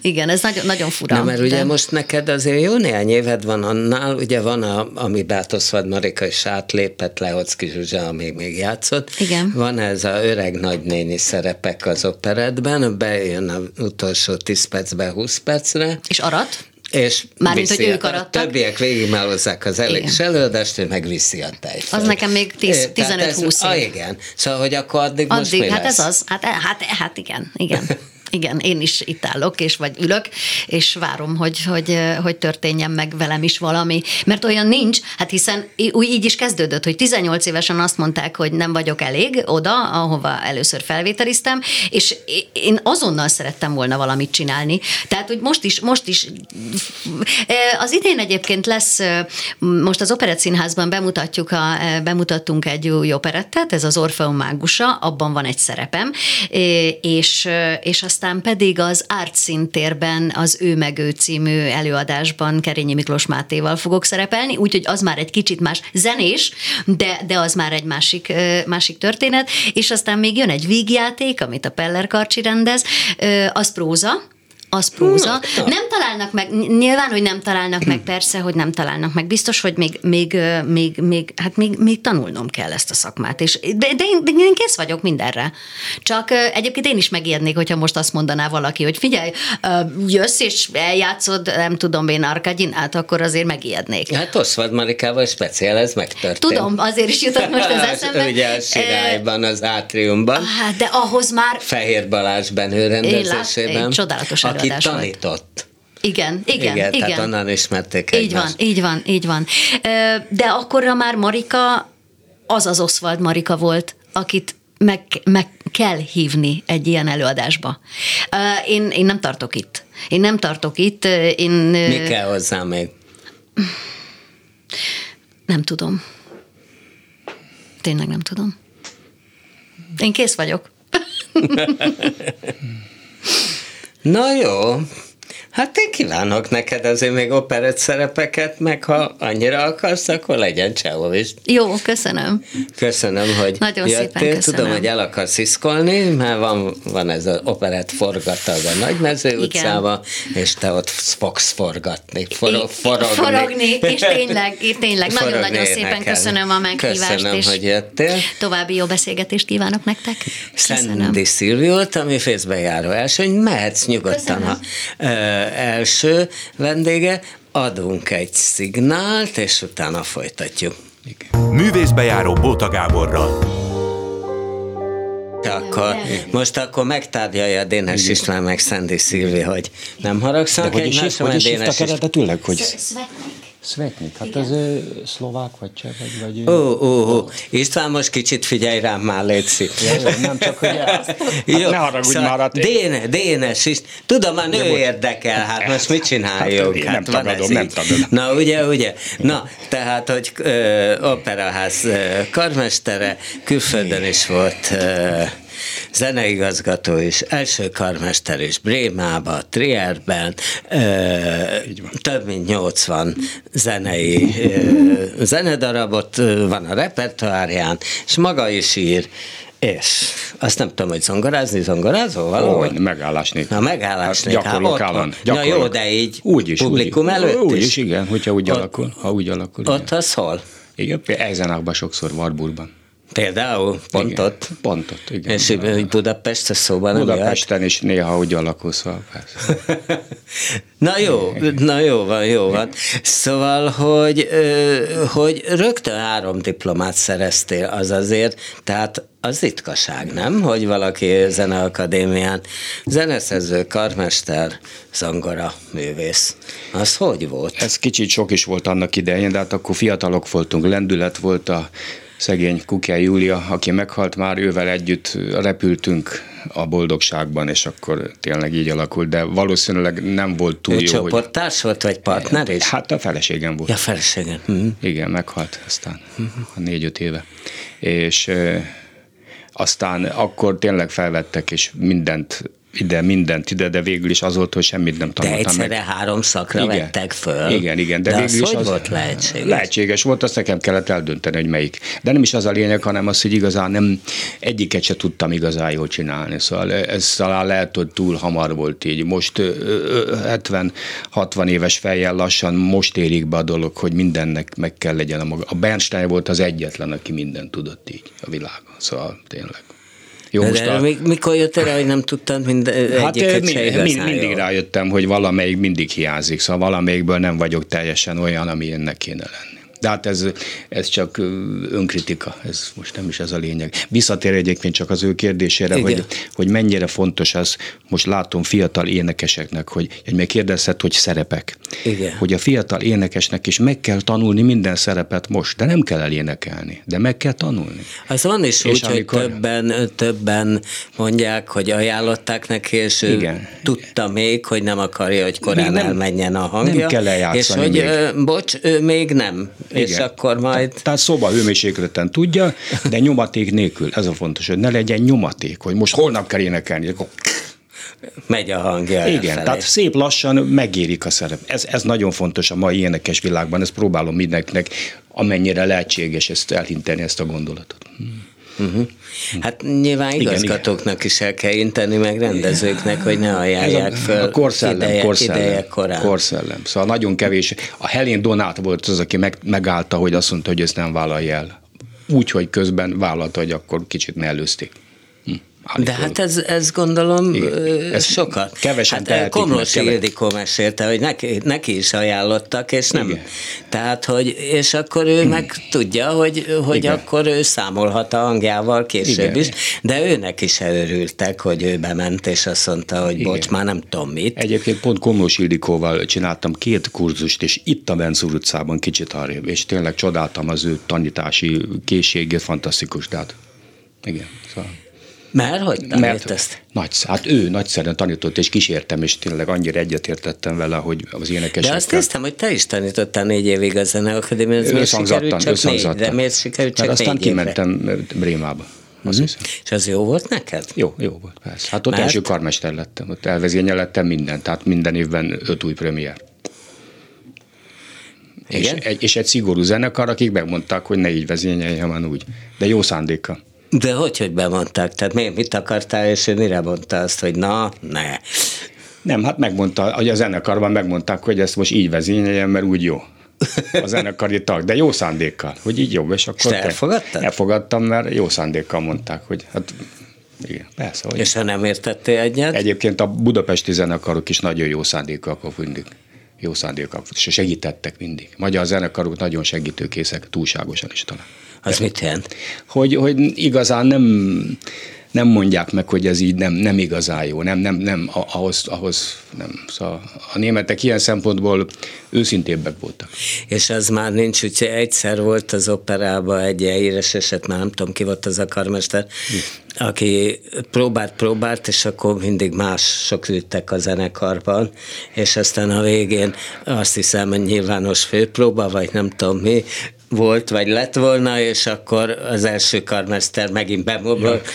Igen, ez nagyon, nagyon fura. Na, mert ugye de- most neked azért jó néhány éved van annál, ugye van, a, ami Bátoszvad Marika is átlépett, Lehocki Zsuzsa, ami még játszott. Igen. Van ez a öreg nagynéni szerepek az operetben, bejön az utolsó 10 percbe, 20 percre, És arat? És Mármint, hogy ők a, arattak? többiek végigmálozzák az elég előadást, ő meg viszi a tejföl. Az nekem még 10 É, tehát ez- 15-20 ah, év. igen. Szóval, hogy akkor addig, most Addig, mi hát lesz? ez az, hát, hát, hát igen, igen. Igen, én is itt állok, és vagy ülök, és várom, hogy, hogy, hogy történjen meg velem is valami. Mert olyan nincs, hát hiszen úgy így is kezdődött, hogy 18 évesen azt mondták, hogy nem vagyok elég oda, ahova először felvételiztem, és én azonnal szerettem volna valamit csinálni. Tehát, hogy most is, most is az idén egyébként lesz, most az Operett Színházban bemutatjuk a, bemutattunk egy új operettet, ez az Orfeum Mágusa, abban van egy szerepem, és, és aztán pedig az Art szintérben az Ő meg ő című előadásban Kerényi Miklós Mátéval fogok szerepelni, úgyhogy az már egy kicsit más zenés, de, de az már egy másik, másik történet, és aztán még jön egy vígjáték, amit a Peller Karcsi rendez, az próza, az próza. Nem találnak meg, nyilván, hogy nem találnak meg, persze, hogy nem találnak meg. Biztos, hogy még, még, még, még, hát még, még tanulnom kell ezt a szakmát. És, de, de, én, de én kész vagyok mindenre. Csak egyébként én is megijednék, hogyha most azt mondaná valaki, hogy figyelj, jössz és eljátszod, nem tudom én, Arkadinát, akkor azért megijednék. Hát Oszvad Marikával speciál ez megtörtént. Tudom, azért is jutott most az eszembe. Ugye a Sirályban, az átriumban. Hát, de ahhoz már Fehér Balázs Benő rendezésében. egy csodálatos aki előadás volt. tanított. Igen, igen, igen, igen. tehát onnan ismerték Így van, így van, így van. De akkorra már Marika az az Oswald Marika volt, akit meg, meg kell hívni egy ilyen előadásba. Én, én nem tartok itt. Én nem tartok itt, én Mi kell hozzá még? nem tudom. Tényleg nem tudom. Én kész vagyok. Na jó, hát én kívánok neked azért még operett szerepeket, meg ha annyira akarsz, akkor legyen Csehovics. Jó, köszönöm. Köszönöm, hogy Nagyon jöttél. szépen köszönöm. Tudom, hogy el akarsz iszkolni, mert van, van ez az operett forgatag a Nagymező Igen. utcába, és te ott fogsz forgatni, forog, Í- forogni. forogni, és tényleg, és tényleg nagyon-nagyon szépen énekelni. köszönöm a meghívást, Köszönöm, és hogy jöttél. további jó beszélgetést kívánok nektek. Köszönöm. Szendi Szilviót, ami fészbe járó első, hogy mehetsz nyugodtan, Köszönöm. ha első vendége, adunk egy szignált, és utána folytatjuk. Művészbejáró Bóta Gáborral. Akkor, most akkor megtárgyalja a Dénes István meg Szendi Szilvi, hogy nem haragszanak De hogy is, egymásra, hogy mert Dénes István... eredetileg, hogy Szvetnik. Svetnik, hát ez ö, szlovák vagy cseh vagy... vagy Ó, ó, ó, István, most kicsit figyelj rám már, Léci. Jó, nem csak, hogy hát ne haragudj már, hát Déne, Dénes is. Tudom, a nő érdekel, hát most mit csináljunk? Hát, nem van tagadom, nem így. tagadom. Na, ugye, ugye. Na, tehát, hogy ö, operaház ö, karmestere, külföldön is volt ö, zeneigazgató is, első karmester is Brémába, Trierben, több mint 80 zenei ö, zenedarabot van a repertoárján, és maga is ír, és azt nem tudom, hogy zongorázni, zongorázol valahol? Hogy megállás nélkül. Na, megállás Hát nélkül. Gyakorlok állandó. van. Gyakorlok. Na jó, de így úgy is, publikum úgy, előtt úgy is? is, igen, hogyha úgy Ott- alakul. Ha úgy alakul, igen. Ott az hol? Igen, Eisenachban sokszor, Warburgban. Például pont Igen. ott. Pont ott, igen. És Budapest a szóban nem jöhet? Budapesten is néha úgy alakul, szóval. Na jó, na jó van, jó van. Szóval, hogy, hogy rögtön három diplomát szereztél, az azért, tehát az ritkaság, nem? Hogy valaki zeneakadémián zeneszerző, karmester, zongora, művész. Az hogy volt? Ez kicsit sok is volt annak idején, de hát akkor fiatalok voltunk, lendület volt a szegény Kukja Júlia, aki meghalt már, ővel együtt repültünk a boldogságban, és akkor tényleg így alakult, de valószínűleg nem volt túl Ő jó, hogy... csoporttárs volt, vagy partner is? Hát a feleségem volt. Ja, feleségem. Hm. Igen, meghalt aztán a négy-öt éve. És aztán akkor tényleg felvettek, és mindent ide, mindent ide, de végül is az volt, hogy semmit nem De tanultam egyszerre meg. három szakra Igen. vettek föl. Igen, igen. De, de végül az is hogy az volt lehetséges? Lehetséges volt, azt nekem kellett eldönteni, hogy melyik. De nem is az a lényeg, hanem az, hogy igazán nem egyiket se tudtam igazán jól csinálni. Szóval ez talán lehet, hogy túl hamar volt így. Most ö, ö, 70-60 éves fejjel lassan most érik be a dolog, hogy mindennek meg kell legyen a maga. A Bernstein volt az egyetlen, aki mindent tudott így a világon. Szóval tényleg. Jó, De, most a, mi- mikor jöttél rá, hogy nem tudtad mind, Hát egyiket mi, se mindig jól? rájöttem, hogy valamelyik mindig hiányzik, szóval valamelyikből nem vagyok teljesen olyan, ami ennek kéne lenni. De hát ez, ez csak önkritika, ez most nem is ez a lényeg. Visszatér egyébként csak az ő kérdésére, Igen. hogy, hogy mennyire fontos az, most látom fiatal énekeseknek, hogy, hogy még kérdezhet, hogy szerepek. Igen. Hogy a fiatal énekesnek is meg kell tanulni minden szerepet most, de nem kell elénekelni, de meg kell tanulni. Az van is És úgy, amikor- hogy többen, többen mondják, hogy ajánlották neki, és ő Igen. tudta még, hogy nem akarja, hogy korán Még nem- elmenjen a hangja. nem kell eljátszani És hogy, még. bocs, ő még nem. És Igen. akkor majd... Tehát szoba hőmérsékleten tudja, de nyomaték nélkül. Ez a fontos, hogy ne legyen nyomaték, hogy most holnap kell énekelni. Akkor megy a hangja Igen, elfelé. tehát szép lassan megérik a szerep. Ez, ez nagyon fontos a mai énekes világban, ezt próbálom mindenkinek, amennyire lehetséges ezt elhinteni, ezt a gondolatot. Uh-huh. Hát nyilván igazgatóknak is el kell inteni, meg rendezőknek, hogy ne ajánlják föl a korszellem, ideje, korszellem, ideje korán. korszellem. Szóval nagyon kevés. A Helén Donát volt az, aki meg, megállta, hogy azt mondta, hogy ezt nem vállalja el. Úgy, hogy közben vállalta, hogy akkor kicsit ne előzték. Hm. De hát ez, ez gondolom Igen. Ez sokat. kevesen hát keve- Ildikó mesélte, hogy neki, neki is ajánlottak, és nem. Igen. Tehát, hogy, és akkor ő meg tudja, hogy, hogy Igen. akkor ő számolhat a hangjával később Igen. is, de őnek is örültek, hogy ő bement, és azt mondta, hogy bocs, már nem tudom mit. Egyébként pont Komlós Ildikóval csináltam két kurzust, és itt a Benzúr utcában kicsit arrébb, és tényleg csodáltam az ő tanítási készségét, fantasztikus, tehát igen. Szóval. Mert hogy tanít ezt? Nagy, hát ő nagyszerűen tanított, és kísértem, és tényleg annyira egyetértettem vele, hogy az De énekesekkel. azt néztem, hogy te is tanítottál négy évig a Zeneakadémián, ez miért sikerült csak négy, de miért sikerült csak Mert aztán kimentem Brémába. Azt hiszem. És az jó volt neked? Jó, jó volt, persze. Hát ott Mert? első karmester lettem, ott elvezényelettem minden, tehát minden évben öt új premier. És Igen? egy, és egy szigorú zenekar, akik megmondták, hogy ne így vezényelj, hanem úgy. De jó szándékkal. De hogy, hogy bemondták? Tehát miért, mit akartál, és ő mire mondta azt, hogy na, ne. Nem, hát megmondta, hogy a zenekarban megmondták, hogy ezt most így vezényeljen, mert úgy jó. A zenekari tag, de jó szándékkal, hogy így jó, és akkor... te elfogadtad? Elfogadtam, mert jó szándékkal mondták, hogy hát igen, persze, hogy És ha nem értettél egyet? Egyébként a budapesti zenekarok is nagyon jó szándékkal mindig. Jó szándékkal, és segítettek mindig. Magyar zenekarok nagyon segítőkészek, túlságosan is talán. Az mit jelent? Hogy, hogy igazán nem, nem mondják meg, hogy ez így nem, nem igazán jó, nem, nem, nem, ahhoz, ahhoz nem. Szóval a németek ilyen szempontból őszintébbek voltak. És az már nincs, úgyhogy egyszer volt az operában egy híres eset, már nem tudom ki volt az a karmester, aki próbált, próbált, és akkor mindig mások ültek a zenekarban, és aztán a végén azt hiszem, hogy nyilvános főpróba, vagy nem tudom mi, volt, vagy lett volna, és akkor az első karmester megint bemutatott,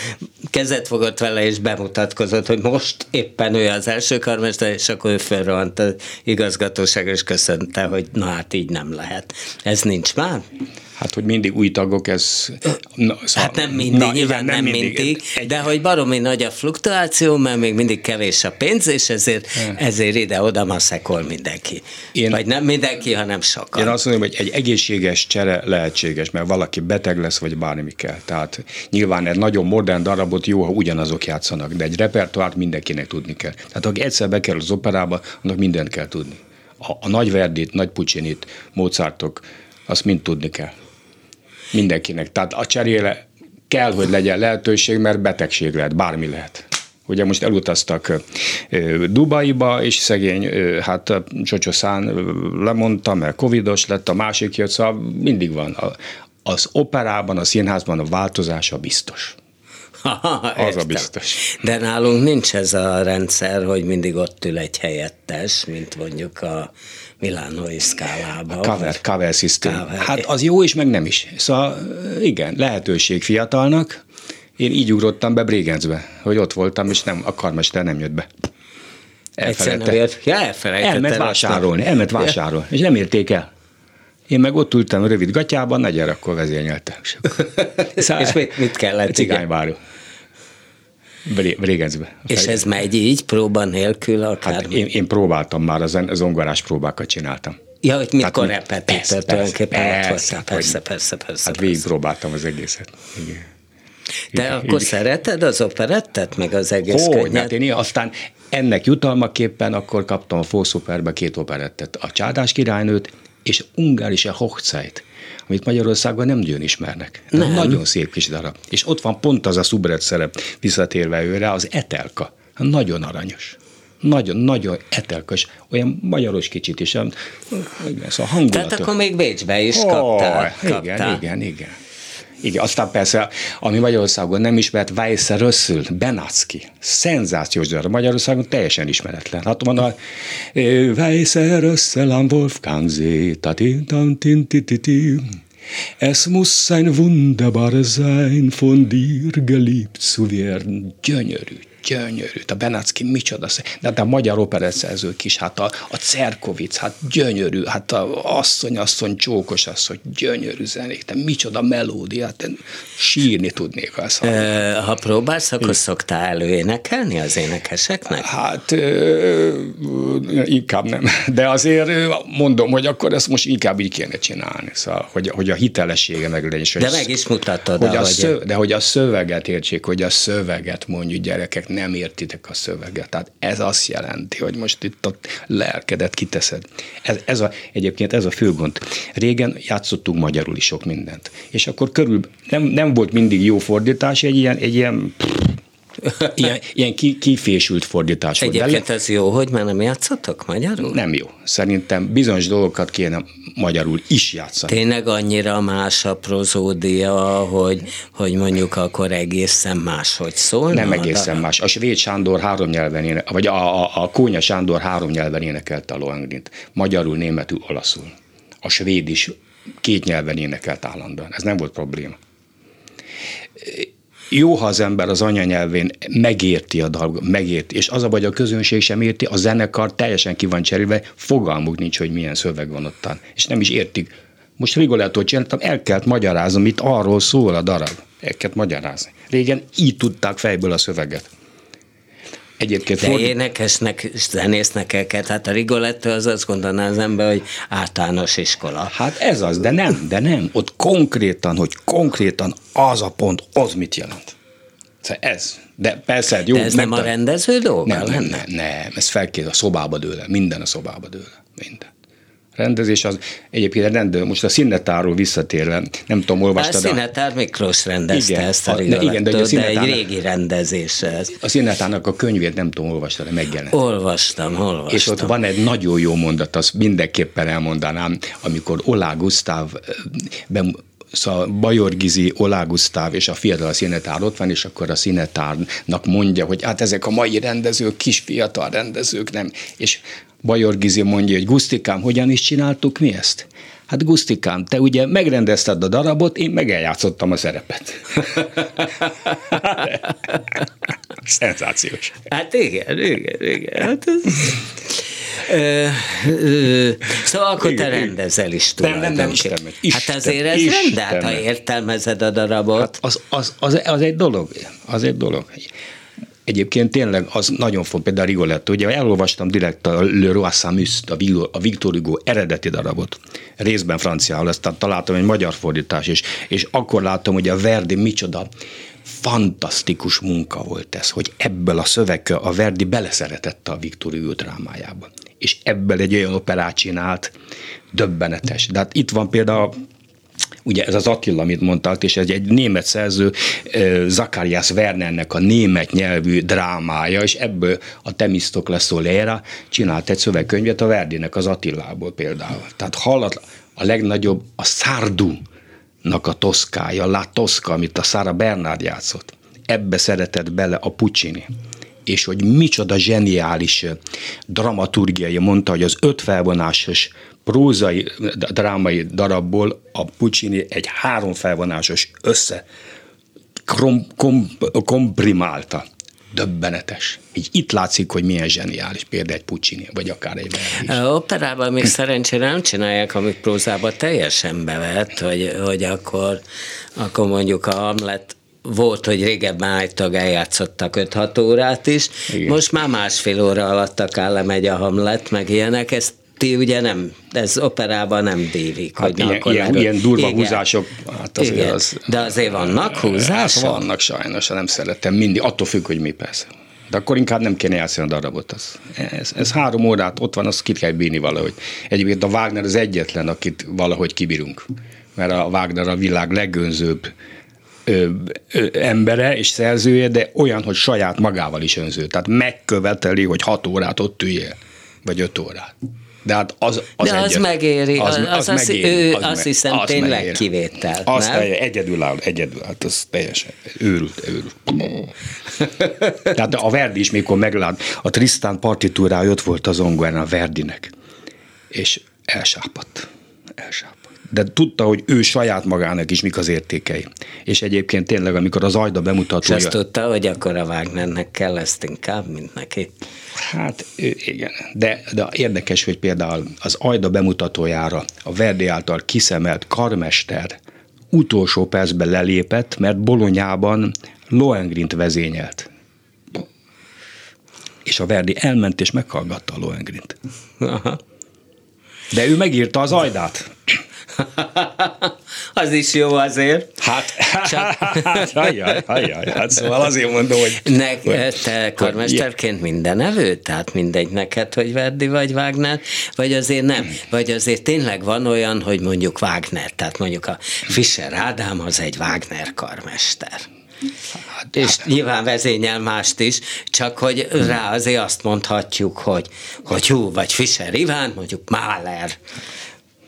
kezet fogott vele, és bemutatkozott, hogy most éppen ő az első karmester, és akkor ő fölrohant az igazgatóság, és köszönte, hogy na hát így nem lehet. Ez nincs már? Hát, hogy mindig új tagok, ez... Na, szóval, Hát nem mindig, na, nyilván igen, nem mindig, de hogy baromi nagy a fluktuáció, mert még mindig kevés a pénz, és ezért, ezért ide-oda maszekol mindenki. Én- Vagy nem mindenki, hanem sokan. Én azt mondom, hogy egy egészséges csere lehetséges, mert valaki beteg lesz, vagy bármi kell. Tehát nyilván egy nagyon modern darabot jó, ha ugyanazok játszanak, de egy repertoárt mindenkinek tudni kell. Tehát aki egyszer bekerül az operába, annak mindent kell tudni. A, a nagy Verdit, nagy Puccinit, Mozartok, azt mind tudni kell. Mindenkinek. Tehát a cserére kell, hogy legyen lehetőség, mert betegség lehet, bármi lehet. Ugye most elutaztak Dubaiba, és szegény, hát Csocsoszán lemondta, mert covidos lett, a másik jött, szóval mindig van. Az operában, a színházban a változása biztos. Az Az a biztos. De nálunk nincs ez a rendszer, hogy mindig ott ül egy helyettes, mint mondjuk a Milánói szkálában. Cover, cover system. Cover. Hát az jó is, meg nem is. Szóval igen, lehetőség fiatalnak. Én így ugrottam be Brégenzbe, hogy ott voltam, és nem, a karmester nem jött be. Nem ért. Ja. Elment vásárolni, elment vásárolni, és nem érték el. Én meg ott ültem rövid gatyában, nagy akkor vezényeltem. És, akkor- És mit- mit kellett, Cigányváró. Bré- Brégenzbe. És ez megy így, próba nélkül akár? Hát én, én próbáltam már, a zen- zongorás próbákat csináltam. ja, hogy mikor persze, tulajdonképpen persze. Persze, hogy- persze, persze. Hát persze. végigpróbáltam az egészet. Igen. De Igen, akkor így. szereted az operettet, meg az egész Hogy, könnyed? hát én ilyen- aztán ennek jutalmaképpen akkor kaptam a Fószuperbe két operettet. A Csádás királynőt és Ungarische Hochzeit, amit Magyarországon nem nagyon ismernek. Nem. Nagyon szép kis darab. És ott van pont az a szubret szerep, visszatérve őre, az Etelka. Nagyon aranyos. Nagyon, nagyon etelkös, olyan magyaros kicsit is. Igen, szóval hangulatos. Tehát akkor még Bécsbe is kaptál. Ó, kaptál. Igen, igen, igen. Aztán persze, ami Magyarországon nem ismert, Weisse Rösszül, Benacki, szenzációs darab, Magyarországon teljesen ismeretlen. Hát van a Weisse Rössel am tantin, tititi. Es muss ein wunderbar sein, von dir geliebt zu werden. Gyönyörű, gyönyörű. A Benacki micsoda, de hát a magyar operetszerzők is, hát a, a Cerkovic, hát gyönyörű, hát a asszony, asszony, csókos asszony, gyönyörű zenék, de micsoda melódia, hát sírni tudnék azt. Ö, ha próbálsz, akkor szoktál előénekelni az énekeseknek? Hát ö, inkább nem, de azért mondom, hogy akkor ezt most inkább így kéne csinálni, szóval, hogy, hogy a hitelessége meg legyen. De meg is mutatod, hogy a szöv, De hogy a szöveget értsék, hogy a szöveget mondjuk gyerekek, nem értitek a szöveget. Tehát ez azt jelenti, hogy most itt a lelkedet kiteszed. Ez, ez a, egyébként ez a fő gond. Régen játszottunk magyarul is sok mindent. És akkor körül nem, nem volt mindig jó fordítás, egy ilyen, egy ilyen ilyen, ilyen ki, kifésült fordítás volt. Egyébként ez jó, hogy már nem játszatok magyarul? Nem jó. Szerintem bizonyos dolgokat kéne magyarul is játszani. Tényleg annyira más a prozódia, hogy, hogy mondjuk akkor egészen máshogy szól? Nem egészen más. A Svéd Sándor három nyelven énekel, vagy a, a, a Kónya Sándor három nyelven énekelte a Lohengrint. Magyarul, németül, olaszul. A svéd is két nyelven énekelt állandóan. Ez nem volt probléma jó, ha az ember az anyanyelvén megérti a dolgot, megérti, és az a vagy a közönség sem érti, a zenekar teljesen ki van cserélve, fogalmuk nincs, hogy milyen szöveg van ottan, és nem is értik. Most Rigoletto csináltam, el kellett magyaráznom, mit arról szól a darab. El kellett magyarázni. Régen így tudták fejből a szöveget. Egyébként De ford... énekesnek, zenésznek el kell, hát a Rigoletto az azt gondolná az ember, hogy általános iskola. Hát ez az, de nem, de nem. Ott konkrétan, hogy konkrétan az a pont, az mit jelent. Szóval ez. De persze, jó. De ez nem a rendező dolga? Nem, nem, nem, nem, ez felkész a szobába dőle, minden a szobába dőle, minden rendezés, az egyébként rendő, most a színetáról visszatérve, nem tudom, olvastad. A színetár Miklós rendezte igen, ezt a, a igen, de, de egy régi rendezés ez. A színetának a könyvét nem tudom, olvastad, de megjelent. Olvastam, olvastam. És ott van egy nagyon jó mondat, azt mindenképpen elmondanám, amikor Olá Gusztáv szóval Bajor Gizi, Olá Gusztáv és a fiatal színetár ott van, és akkor a színetárnak mondja, hogy hát ezek a mai rendezők, kis fiatal rendezők, nem. És Bajor Gizi mondja, hogy Gusztikám, hogyan is csináltuk mi ezt? Hát Gusztikám, te ugye megrendezted a darabot, én meg eljátszottam a szerepet. Szenzációs. Hát igen, igen, igen. Hát ez... Ö, ö, szóval akkor igen, te rendezel is tulajdonképpen. Nem, nem, Istenem, Isten, Hát azért ez rendelt, ha értelmezed a darabot. Hát az, az, az, az, egy dolog. Az egy dolog. Egyébként tényleg az nagyon fontos, például Rigoletto, ugye elolvastam direkt a Le Roi Samus, a Victor Hugo eredeti darabot, részben franciául, aztán találtam egy magyar fordítás is, és akkor láttam, hogy a Verdi micsoda fantasztikus munka volt ez, hogy ebből a szöveggel a Verdi beleszeretette a Victor Hugo drámájába. És ebből egy olyan operát csinált, döbbenetes. De hát itt van például ugye ez az Attila, amit mondtál, és ez egy német szerző, Zakarias Wernernek a német nyelvű drámája, és ebből a Temistokles Solera csinált egy szövegkönyvet a Verdinek az Attilából például. Tehát hallat, a legnagyobb a Sardu, a toszkája, La Tosca, amit a Sara Bernard játszott. Ebbe szeretett bele a Puccini és hogy micsoda zseniális dramaturgiai, mondta, hogy az öt felvonásos prózai, drámai darabból a Puccini egy három felvonásos össze krom, kom, komprimálta. Döbbenetes. Így itt látszik, hogy milyen zseniális például egy Puccini, vagy akár egy Verdi Operában még szerencsére nem csinálják, amik prózában teljesen bevett, hogy, hogy akkor, akkor mondjuk a Hamlet volt, hogy régebben egy tag eljátszottak 5-6 órát is, Igen. most már másfél óra alatt akár lemegy a Hamlet, meg ilyenek, ezt ti ugye nem, ez operában nem délik. Hát hogy ilyen, akkor ilyen, ilyen durva igen. húzások, hát azért igen. az... De azért vannak húzások? Hát vannak sajnos, nem szeretem mindig, attól függ, hogy mi persze. De akkor inkább nem kéne játszani a darabot. Az. Ez, ez három órát ott van, azt ki kell bírni valahogy. Egyébként a Wagner az egyetlen, akit valahogy kibírunk. Mert a Wagner a világ legönzőbb ö, ö, embere és szerzője, de olyan, hogy saját magával is önző. Tehát megköveteli, hogy hat órát ott üljél, vagy öt órát. De hát az, az, De az egyet, megéri, az, az, az, az, megéri, ő, az azt hiszem az tényleg megéri. kivétel. Az nem? egyedül áll, egyedül, hát az teljesen őrült, őrült. Tehát a Verdi is, mikor meglát, a Tristan partitúrája ott volt az zongorán a Verdinek, és elsápadt, elsápadt. De tudta, hogy ő saját magának is mik az értékei. És egyébként tényleg, amikor az Ajda És bemutatója... azt tudta, hogy akkor a Wagnernek kell ezt inkább, mint neki. Hát igen, de, de érdekes, hogy például az Ajda bemutatójára a Verdi által kiszemelt karmester utolsó percben lelépett, mert Bolonyában Lohengrint vezényelt. És a Verdi elment és meghallgatta a Lohengrint. Aha. De ő megírta az Ajdát. az is jó azért. Hát, Csak- hát, ajjaj, ajjaj, hát szóval azért mondom, hogy... Ne, hogy- te karmesterként minden evő? Tehát mindegy neked, hogy Verdi vagy Wagner? Vagy azért nem? Vagy azért tényleg van olyan, hogy mondjuk Wagner, tehát mondjuk a Fischer Ádám az egy Wagner karmester. Hát, És nyilván vezényel mást is, csak hogy rá azért azt mondhatjuk, hogy, hogy hú, vagy Fischer Iván, mondjuk Mahler,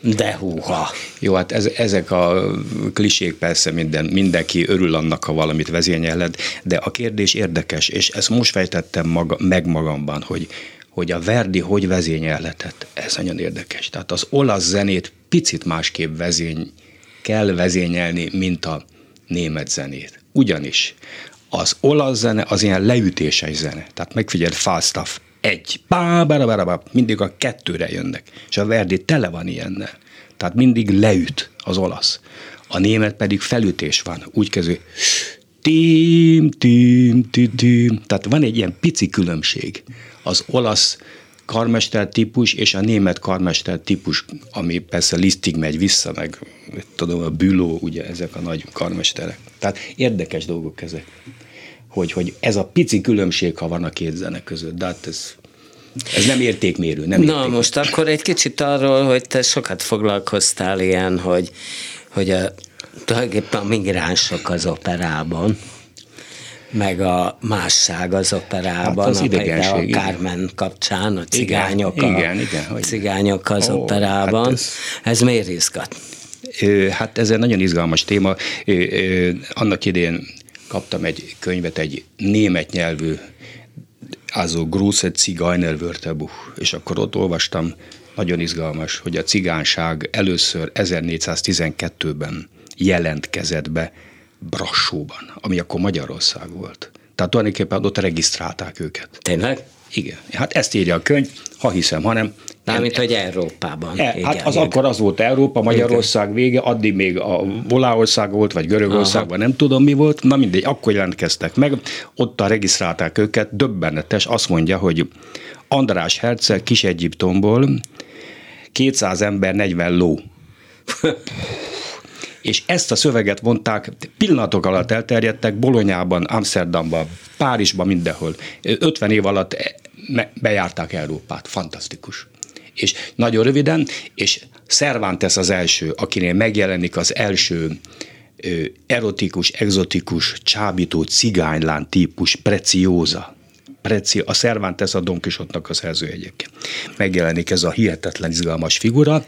de húha. Jó, hát ez, ezek a klisék persze minden, mindenki örül annak, ha valamit vezényeled, de a kérdés érdekes, és ezt most fejtettem maga, meg magamban, hogy, hogy a Verdi hogy vezényelhetett. Ez nagyon érdekes. Tehát az olasz zenét picit másképp vezény, kell vezényelni, mint a német zenét. Ugyanis az olasz zene az ilyen leütéses zene. Tehát megfigyeld Falstaff, egy, bá, bá, bá, bá, mindig a kettőre jönnek. És a Verdi tele van ilyennel. Tehát mindig leüt az olasz. A német pedig felütés van. Úgy kezdő, tím, tím, tím, tím. Tehát van egy ilyen pici különbség. Az olasz karmester típus és a német karmester típus, ami persze Lisztig megy vissza, meg tudom, a Büló, ugye ezek a nagy karmesterek. Tehát érdekes dolgok ezek, hogy, hogy ez a pici különbség, ha van a két zene között, de hát ez, ez nem értékmérő. Nem Na értékmérő. most akkor egy kicsit arról, hogy te sokat foglalkoztál ilyen, hogy, hogy a, tulajdonképpen a migránsok az operában, meg a másság az operában, Hát az a, idegenség, a igen. Carmen kapcsán, a cigányok, Igen, a, igen, igen, hogy- cigányok az Ó, operában. hát ez... ez- miért izgat? Hát ez egy nagyon izgalmas téma. Annak idén kaptam egy könyvet, egy német nyelvű, also Große Zigeuner Wörterbuch, és akkor ott olvastam, nagyon izgalmas, hogy a cigánság először 1412-ben jelentkezett be Brassóban, ami akkor Magyarország volt. Tehát tulajdonképpen ott regisztrálták őket. Tényleg? Igen. Hát ezt írja a könyv, ha hiszem, hanem Mármint, hogy Európában. E, hát Igen, az igen. akkor az volt Európa, Magyarország vége, addig még a Voláország volt, vagy Görögországban, nem tudom mi volt, na mindegy, akkor jelentkeztek meg, ott regisztrálták őket, döbbenetes, azt mondja, hogy András Herceg Kis-Egyiptomból 200 ember, 40 ló. És ezt a szöveget mondták, pillanatok alatt elterjedtek Bolonyában, Amsterdamban, Párizsban, mindenhol. 50 év alatt bejárták Európát. Fantasztikus. És nagyon röviden, és Cervantes az első, akinél megjelenik az első ö, erotikus, exotikus, csábító cigánylán típus, precióza. Preci, a Cervantes a Don Quixote-nak a szerző egyébként. Megjelenik ez a hihetetlen izgalmas figura,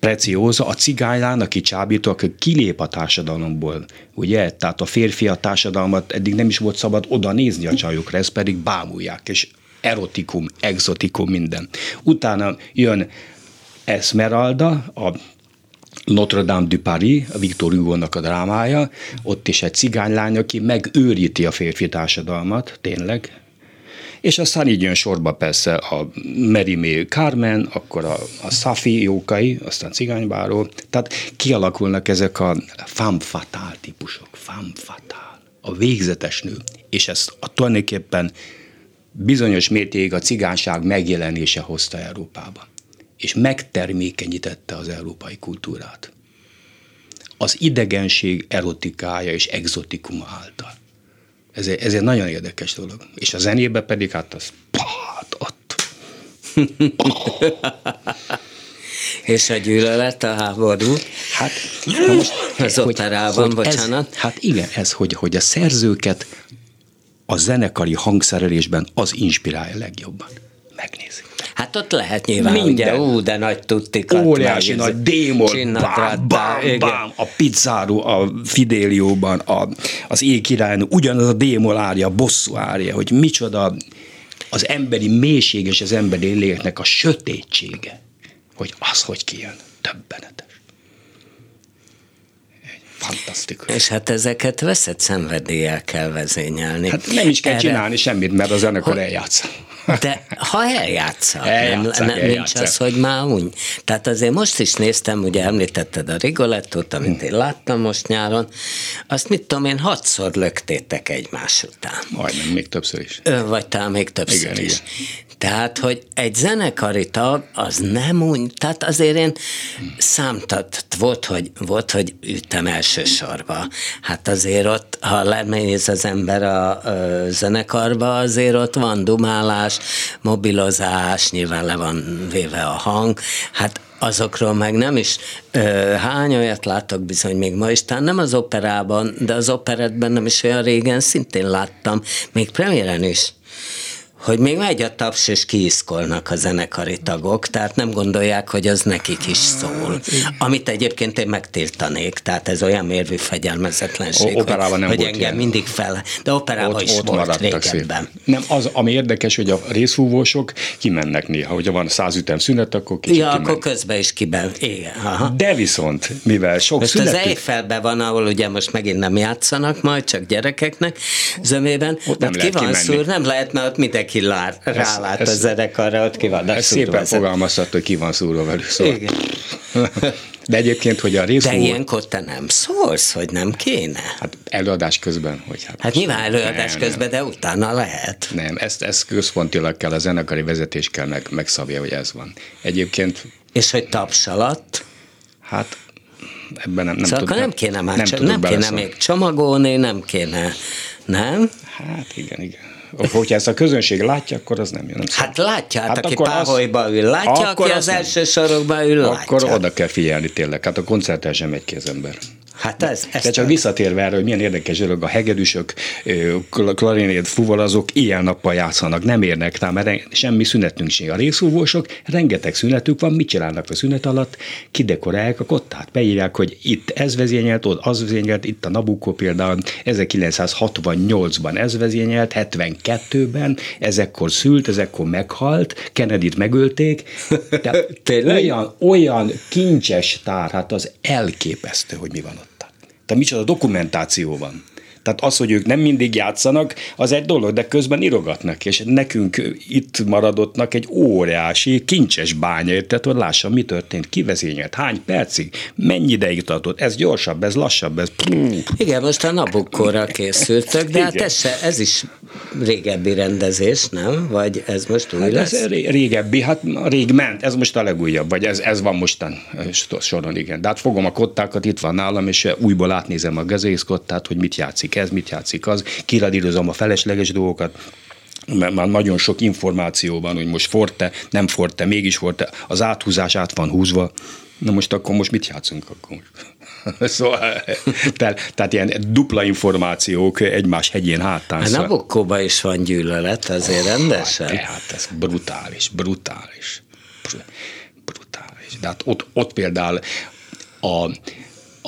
Precióza, a cigánylán, aki csábító, aki kilép a társadalomból, ugye? Tehát a férfi a társadalmat eddig nem is volt szabad oda nézni a csajokra, ezt pedig bámulják, és erotikum, exotikum, minden. Utána jön Esmeralda, a Notre Dame du Paris, a Victor Hugo-nak a drámája, ott is egy cigánylány, aki megőríti a férfi társadalmat, tényleg, és aztán így jön sorba persze a Merimé Carmen, akkor a, a Safi Jókai, aztán Cigánybáró, tehát kialakulnak ezek a femme típusok, femme fatale, a végzetes nő, és ezt a tulajdonképpen bizonyos mértékig a cigánság megjelenése hozta Európába, és megtermékenyítette az európai kultúrát. Az idegenség erotikája és exotikuma által. Ez egy, ez egy nagyon érdekes dolog. És a zenébe pedig hát az hát ott. És a gyűlölet, a háború. Hát, most, Az operában, bocsánat. Ez, hát igen, ez, hogy, hogy a szerzőket a zenekari hangszerelésben az inspirálja legjobban. Megnézzük. Hát ott lehet nyilván, Minden. ugye, ú, de nagy tuttikat. Óriási meg nagy csinnadratta, bám, bám, igen. bám, a pizzáró, a Fidélióban, a, az ékirálynő, ugyanaz a démol árja, a bosszú árja, hogy micsoda az emberi mélység és az emberi léleknek a sötétsége, hogy az, hogy kijön, többenetes. Fantasztikus. És hát ezeket veszett szenvedéllyel kell vezényelni. Hát nem is kell Erre- csinálni semmit, mert a zenekar eljátsz. De ha eljátsza, nem, Eljátszák, nem, nincs eljátszák. az, hogy már úgy. Tehát azért most is néztem, ugye említetted a Rigolettót, amit én láttam most nyáron, azt mit tudom én, hatszor löktétek egymás után. Majdnem, még többször is. Vagy talán még többször Igen, is. igen. Tehát, hogy egy zenekari tag, az nem úgy, tehát azért én számtat, volt, hogy, volt, hogy üttem elsősorba. Hát azért ott, ha lemész az ember a, a zenekarba, azért ott van dumálás, mobilozás, nyilván le van véve a hang, hát azokról meg nem is. Hány olyat látok bizony még ma is, talán nem az operában, de az operetben nem is olyan régen szintén láttam, még premiéren is hogy még megy a taps, és kiiszkolnak a zenekari tagok, tehát nem gondolják, hogy az nekik is szól. Amit egyébként én megtiltanék, tehát ez olyan mérvű fegyelmezetlenség, O- operában hogy, nem hogy volt engem ilyen. mindig fel, de operában is volt maradtak régebben. szép. Nem, az, ami érdekes, hogy a részfúvósok kimennek néha. Hogyha van száz ütem szünet, akkor kicsit Ja, kimennek. akkor közben is kiben. Igen, aha. De viszont, mivel sok Most az szünetük, Eiffelben van, ahol ugye most megint nem játszanak majd, csak gyerekeknek zömében. Ott nem ott ki lehet van kimenni. szúr, nem lehet, mert ott mindenki lár, rálát ez- a zenekarra, ott ki van. ez szépen fogalmazhat, hogy ki van szúrva velük. Szóval. Igen. De egyébként, hogy a De részfúvó, ilyenkor te nem szólsz, hogy nem kéne? hát előadás közben, hogy hát, Hát nyilván előadás nem, közben, de utána lehet. Nem, ezt, ezt központilag kell, a zenekari vezetés kell meg, megszabja, hogy ez van. Egyébként, És hogy taps alatt, hát ebben nem, nem szóval tud- akkor nem kéne már, nem, nem, tudok nem kéne még csomagolni, nem kéne, nem? Hát igen, igen. Hogyha ezt a közönség látja, akkor az nem jön. Nem. Hát látja, hát, Hát aki páholyba ül, látja, akkor aki az nem. első sorokban ül, látja. Akkor oda kell figyelni tényleg. Hát a koncerten sem megy ki az ember. Hát ez, ez De csak visszatérve erre, hogy milyen érdekes dolog, a hegedűsök, klarinét, fuvalazók ilyen-nappal játszanak, nem érnek rá, mert semmi szünetünk sincs. A részfúvósok, rengeteg szünetük van, mit csinálnak a szünet alatt? Kidekorálják a kottát, beírják, hogy itt ez vezényelt, ott az vezényelt, itt a Nabucco például 1968-ban ez vezényelt, 72-ben, ezekkor szült, ezekkor meghalt, Kennedy-t megölték. De Tényleg? olyan, olyan kincses tár, hát az elképesztő, hogy mi van ott. Tehát micsoda dokumentáció van. Tehát az, hogy ők nem mindig játszanak, az egy dolog, de közben irogatnak, és nekünk itt maradottnak egy óriási, kincses bánya, érted, hogy lássam, mi történt, kivezényelt, hány percig, mennyi ideig tartott, ez gyorsabb, ez lassabb, ez... Igen, most a Nabukkóra készültök, de hát Igen. ez, se, ez is régebbi rendezés, nem? Vagy ez most új Hát lesz? ez ré- régebbi, hát rég ment, ez most a legújabb, vagy ez, ez van mostan soron, igen. De hát fogom a kottákat, itt van nálam, és újból átnézem a gazészkottát, hogy mit játszik ez, mit játszik az, kiradírozom a felesleges dolgokat, mert már nagyon sok információ van, hogy most forte, nem forte, mégis forte, az áthúzás át van húzva, na most akkor most mit játszunk akkor? szóval, tehát, tehát ilyen dupla információk egymás hegyén hátán. A szóval- Nabukkóban is van gyűlölet, azért rendesen. tehát ez brutális, brutális, br- brutális. De hát ott, ott például a,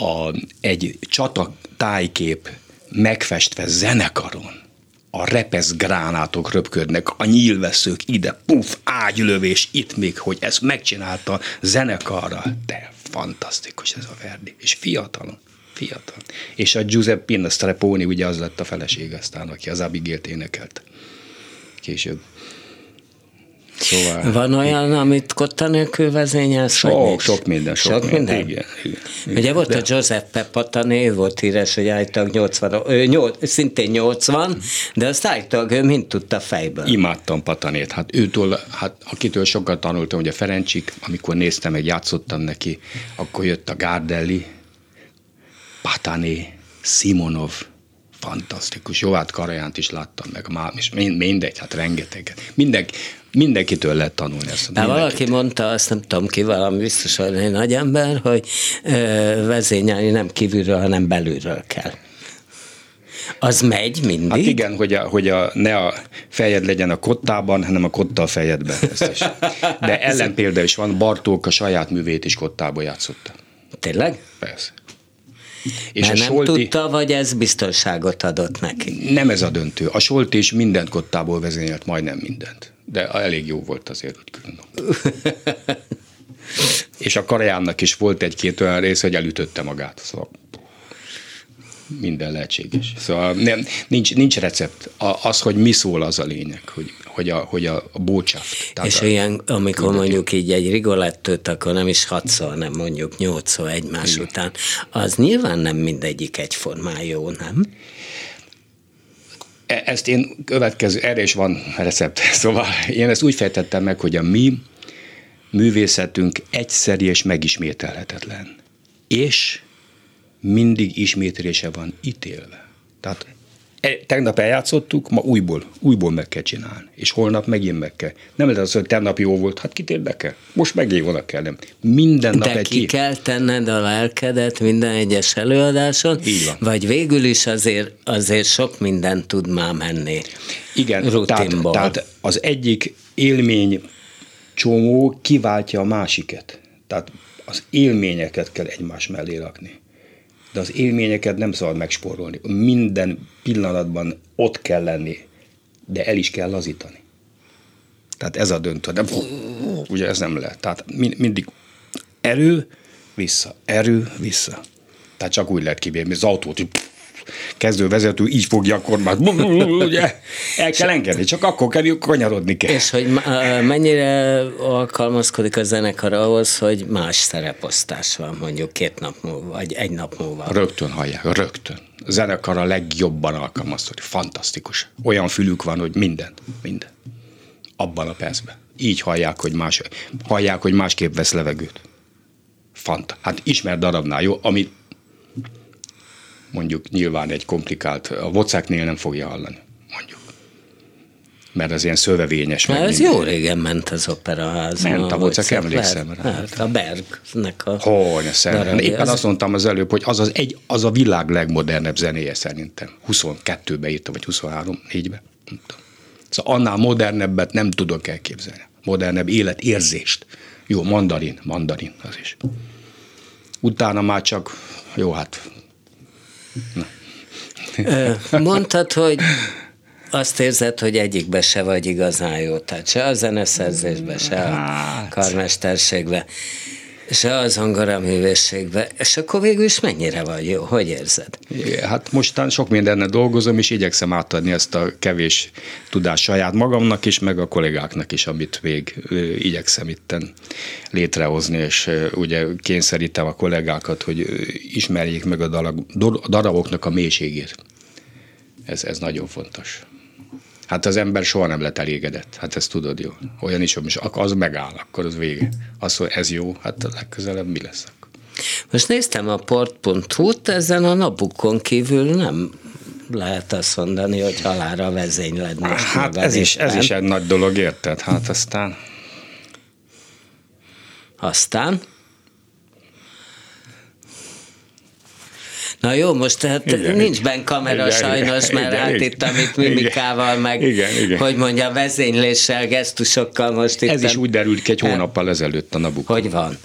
a, egy csata tájkép megfestve zenekaron, a repesz gránátok röpködnek, a nyílveszők ide, puf, ágylövés, itt még, hogy ezt megcsinálta zenekarra. De fantasztikus ez a Verdi, és fiatalon. Fiatal. És a Giuseppina Streponi ugye az lett a feleség aztán, aki az Abigail-t énekelt később. Szóval Van olyan, amit kotta nélkül vezényelsz? sok, sok minden, sok, sok minden. Igen, igen, igen. Ugye volt a Giuseppe Patani, ő volt híres, hogy állítólag 80, ő, 8, szintén 80, de azt állítólag ő mind tudta fejből. Imádtam Patanét. Hát őtől, hát akitől sokat tanultam, ugye Ferencsik, amikor néztem, meg játszottam neki, akkor jött a Gárdelli, Patané, Simonov, fantasztikus. Jó, hát Karajánt is láttam meg, már, és mind- mindegy, hát rengeteget. Mindenki, mindenkitől lehet tanulni ezt. Hát valaki mondta, azt nem tudom ki, valami biztos, egy nagy ember, hogy ö, vezényelni nem kívülről, hanem belülről kell. Az megy mindig? Hát igen, hogy, a, hogy a, ne a fejed legyen a kottában, hanem a kotta a fejedben. De ellenpélda is van, Bartók a saját művét is kottába játszotta. Tényleg? Persze. És Mert a nem Solti, tudta, vagy ez biztonságot adott neki? nem ez a döntő. A Solti is mindent kottából vezényelt, majdnem mindent. De elég jó volt azért, úgy külön. És a Karajánnak is volt egy-két olyan rész, hogy elütötte magát. Szóval minden lehetséges. Szóval nem, nincs, nincs recept. A, az, hogy mi szól, az a lényeg, hogy, hogy a, hogy a, a. És a, ilyen, amikor mondjuk így egy rigolettőt, akkor nem is hatszor, hanem mondjuk nyolcszor egymás Igen. után, az nyilván nem mindegyik egyformán jó, nem? E, ezt én következő, erre is van recept. Szóval én ezt úgy fejtettem meg, hogy a mi művészetünk egyszeri és megismételhetetlen. És mindig ismétlése van ítélve. Tehát tegnap eljátszottuk, ma újból, újból meg kell csinálni. És holnap megint meg kell. Nem lehet az, hogy tegnap jó volt, hát kit érdekel? Most megint volna kell, nem. Minden nap De egy ki kell tenned a lelkedet minden egyes előadáson, Így van. vagy végül is azért, azért sok minden tud már menni. Igen, tehát, tehát az egyik élmény csomó kiváltja a másiket. Tehát az élményeket kell egymás mellé rakni de az élményeket nem szabad megspórolni. Minden pillanatban ott kell lenni, de el is kell lazítani. Tehát ez a döntő. De ugye ez nem lehet. Tehát mindig erő, vissza, erő, vissza. Tehát csak úgy lehet kibírni, az autót, hogy kezdő vezető így fogja a kormányt, ugye, el kell engedni, csak akkor kell, kanyarodni kell. És hogy mennyire alkalmazkodik a zenekar ahhoz, hogy más szereposztás van mondjuk két nap múlva, vagy egy nap múlva? Rögtön hallják, rögtön. A zenekar a legjobban alkalmazkodik, fantasztikus. Olyan fülük van, hogy minden, minden. Abban a percben. Így hallják, hogy, más, hallják, hogy másképp vesz levegőt. Fanta. Hát ismer darabnál, jó? Amit mondjuk nyilván egy komplikált, a vocáknél nem fogja hallani, mondjuk. Mert az ilyen szövevényes. Mert ez jó régen ment az operaház. Ment a vocák, emlékszem rá. Hát a Bergnek a Hogy, Éppen az... azt mondtam az előbb, hogy az, az, egy, az a világ legmodernebb zenéje szerintem. 22-be írta, vagy 23, 4-be. Szóval annál modernebbet nem tudok elképzelni. Modernebb életérzést. Jó, mandarin, mandarin az is. Utána már csak, jó, hát Mondtad, hogy azt érzed, hogy egyikbe se vagy igazán jó, tehát se a zeneszerzésbe, se a hát. karmesterségbe, se a zongoraművészségbe, és akkor végül is mennyire vagy jó, hogy érzed? Hát mostan sok mindennel dolgozom, és igyekszem átadni ezt a kevés tudást saját magamnak is, meg a kollégáknak is, amit még igyekszem itten létrehozni, és ugye kényszerítem a kollégákat, hogy ismerjék meg a daraboknak a mélységét. Ez, ez nagyon fontos. Hát az ember soha nem lett elégedett, hát ezt tudod jó. Olyan is, hogy az megáll, akkor az vége. Az, hogy ez jó, hát legközelebb mi lesz akkor. Most néztem a port.hu-t, ezen a napukon kívül nem lehet azt mondani, hogy halára vezényled most Hát ez is, ez is egy nagy dolog, érted? Hát aztán... Aztán? Na jó, most tehát igen, nincs benne kamera igen, sajnos, igen, mert igen, hát igen, itt, amit mimikával, meg igen, igen. hogy mondja, vezényléssel, gesztusokkal most itt. Ez is úgy derült ki egy hónappal ezelőtt a Nabucco. Hogy van?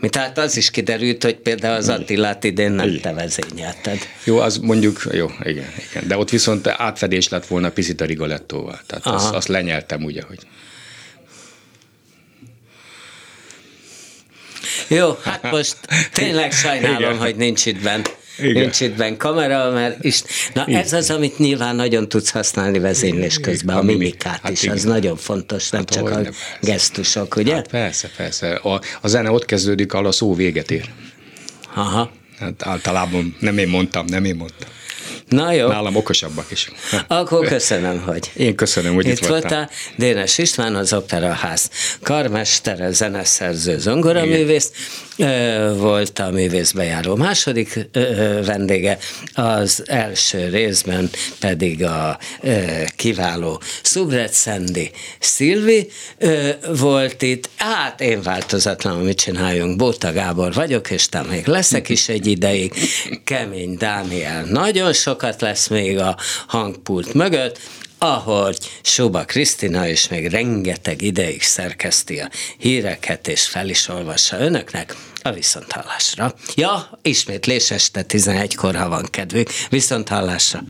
Mi tehát az is kiderült, hogy például az Attilát idén nem igen. te vezényelted. Jó, az mondjuk, jó, igen, igen. De ott viszont átfedés lett volna picit a Rigolettóval. Tehát azt, azt lenyeltem ugye, hogy Jó, hát most tényleg sajnálom, Igen. hogy nincs itt bent. Igen. nincs itt benne kamera, mert is, na igen. ez az, amit nyilván nagyon tudsz használni vezénylés közben, a, mimikát hát is, igen. az nagyon fontos, nem hát csak a persze. gesztusok, ugye? Hát persze, persze. A, a zene ott kezdődik, ahol a szó véget ér. Aha. Hát általában nem én mondtam, nem én mondtam. Na jó. Nálam okosabbak is. Akkor köszönöm, hogy Én köszönöm, hogy itt, itt voltál. Dénes István, az Operaház karmestere, zeneszerző, zongoraművész volt a művészbejáró második vendége, az első részben pedig a kiváló Szubret Szendi Szilvi volt itt. Hát én változatlanul mit csináljunk, Bóta Gábor vagyok, és te még leszek is egy ideig. Kemény Dániel nagyon sokat lesz még a hangpult mögött, ahogy Suba Krisztina is még rengeteg ideig szerkeszti a híreket, és fel is olvassa önöknek a viszonthallásra. Ja, ismétlés este 11-kor, ha van kedvük. Viszonthallásra.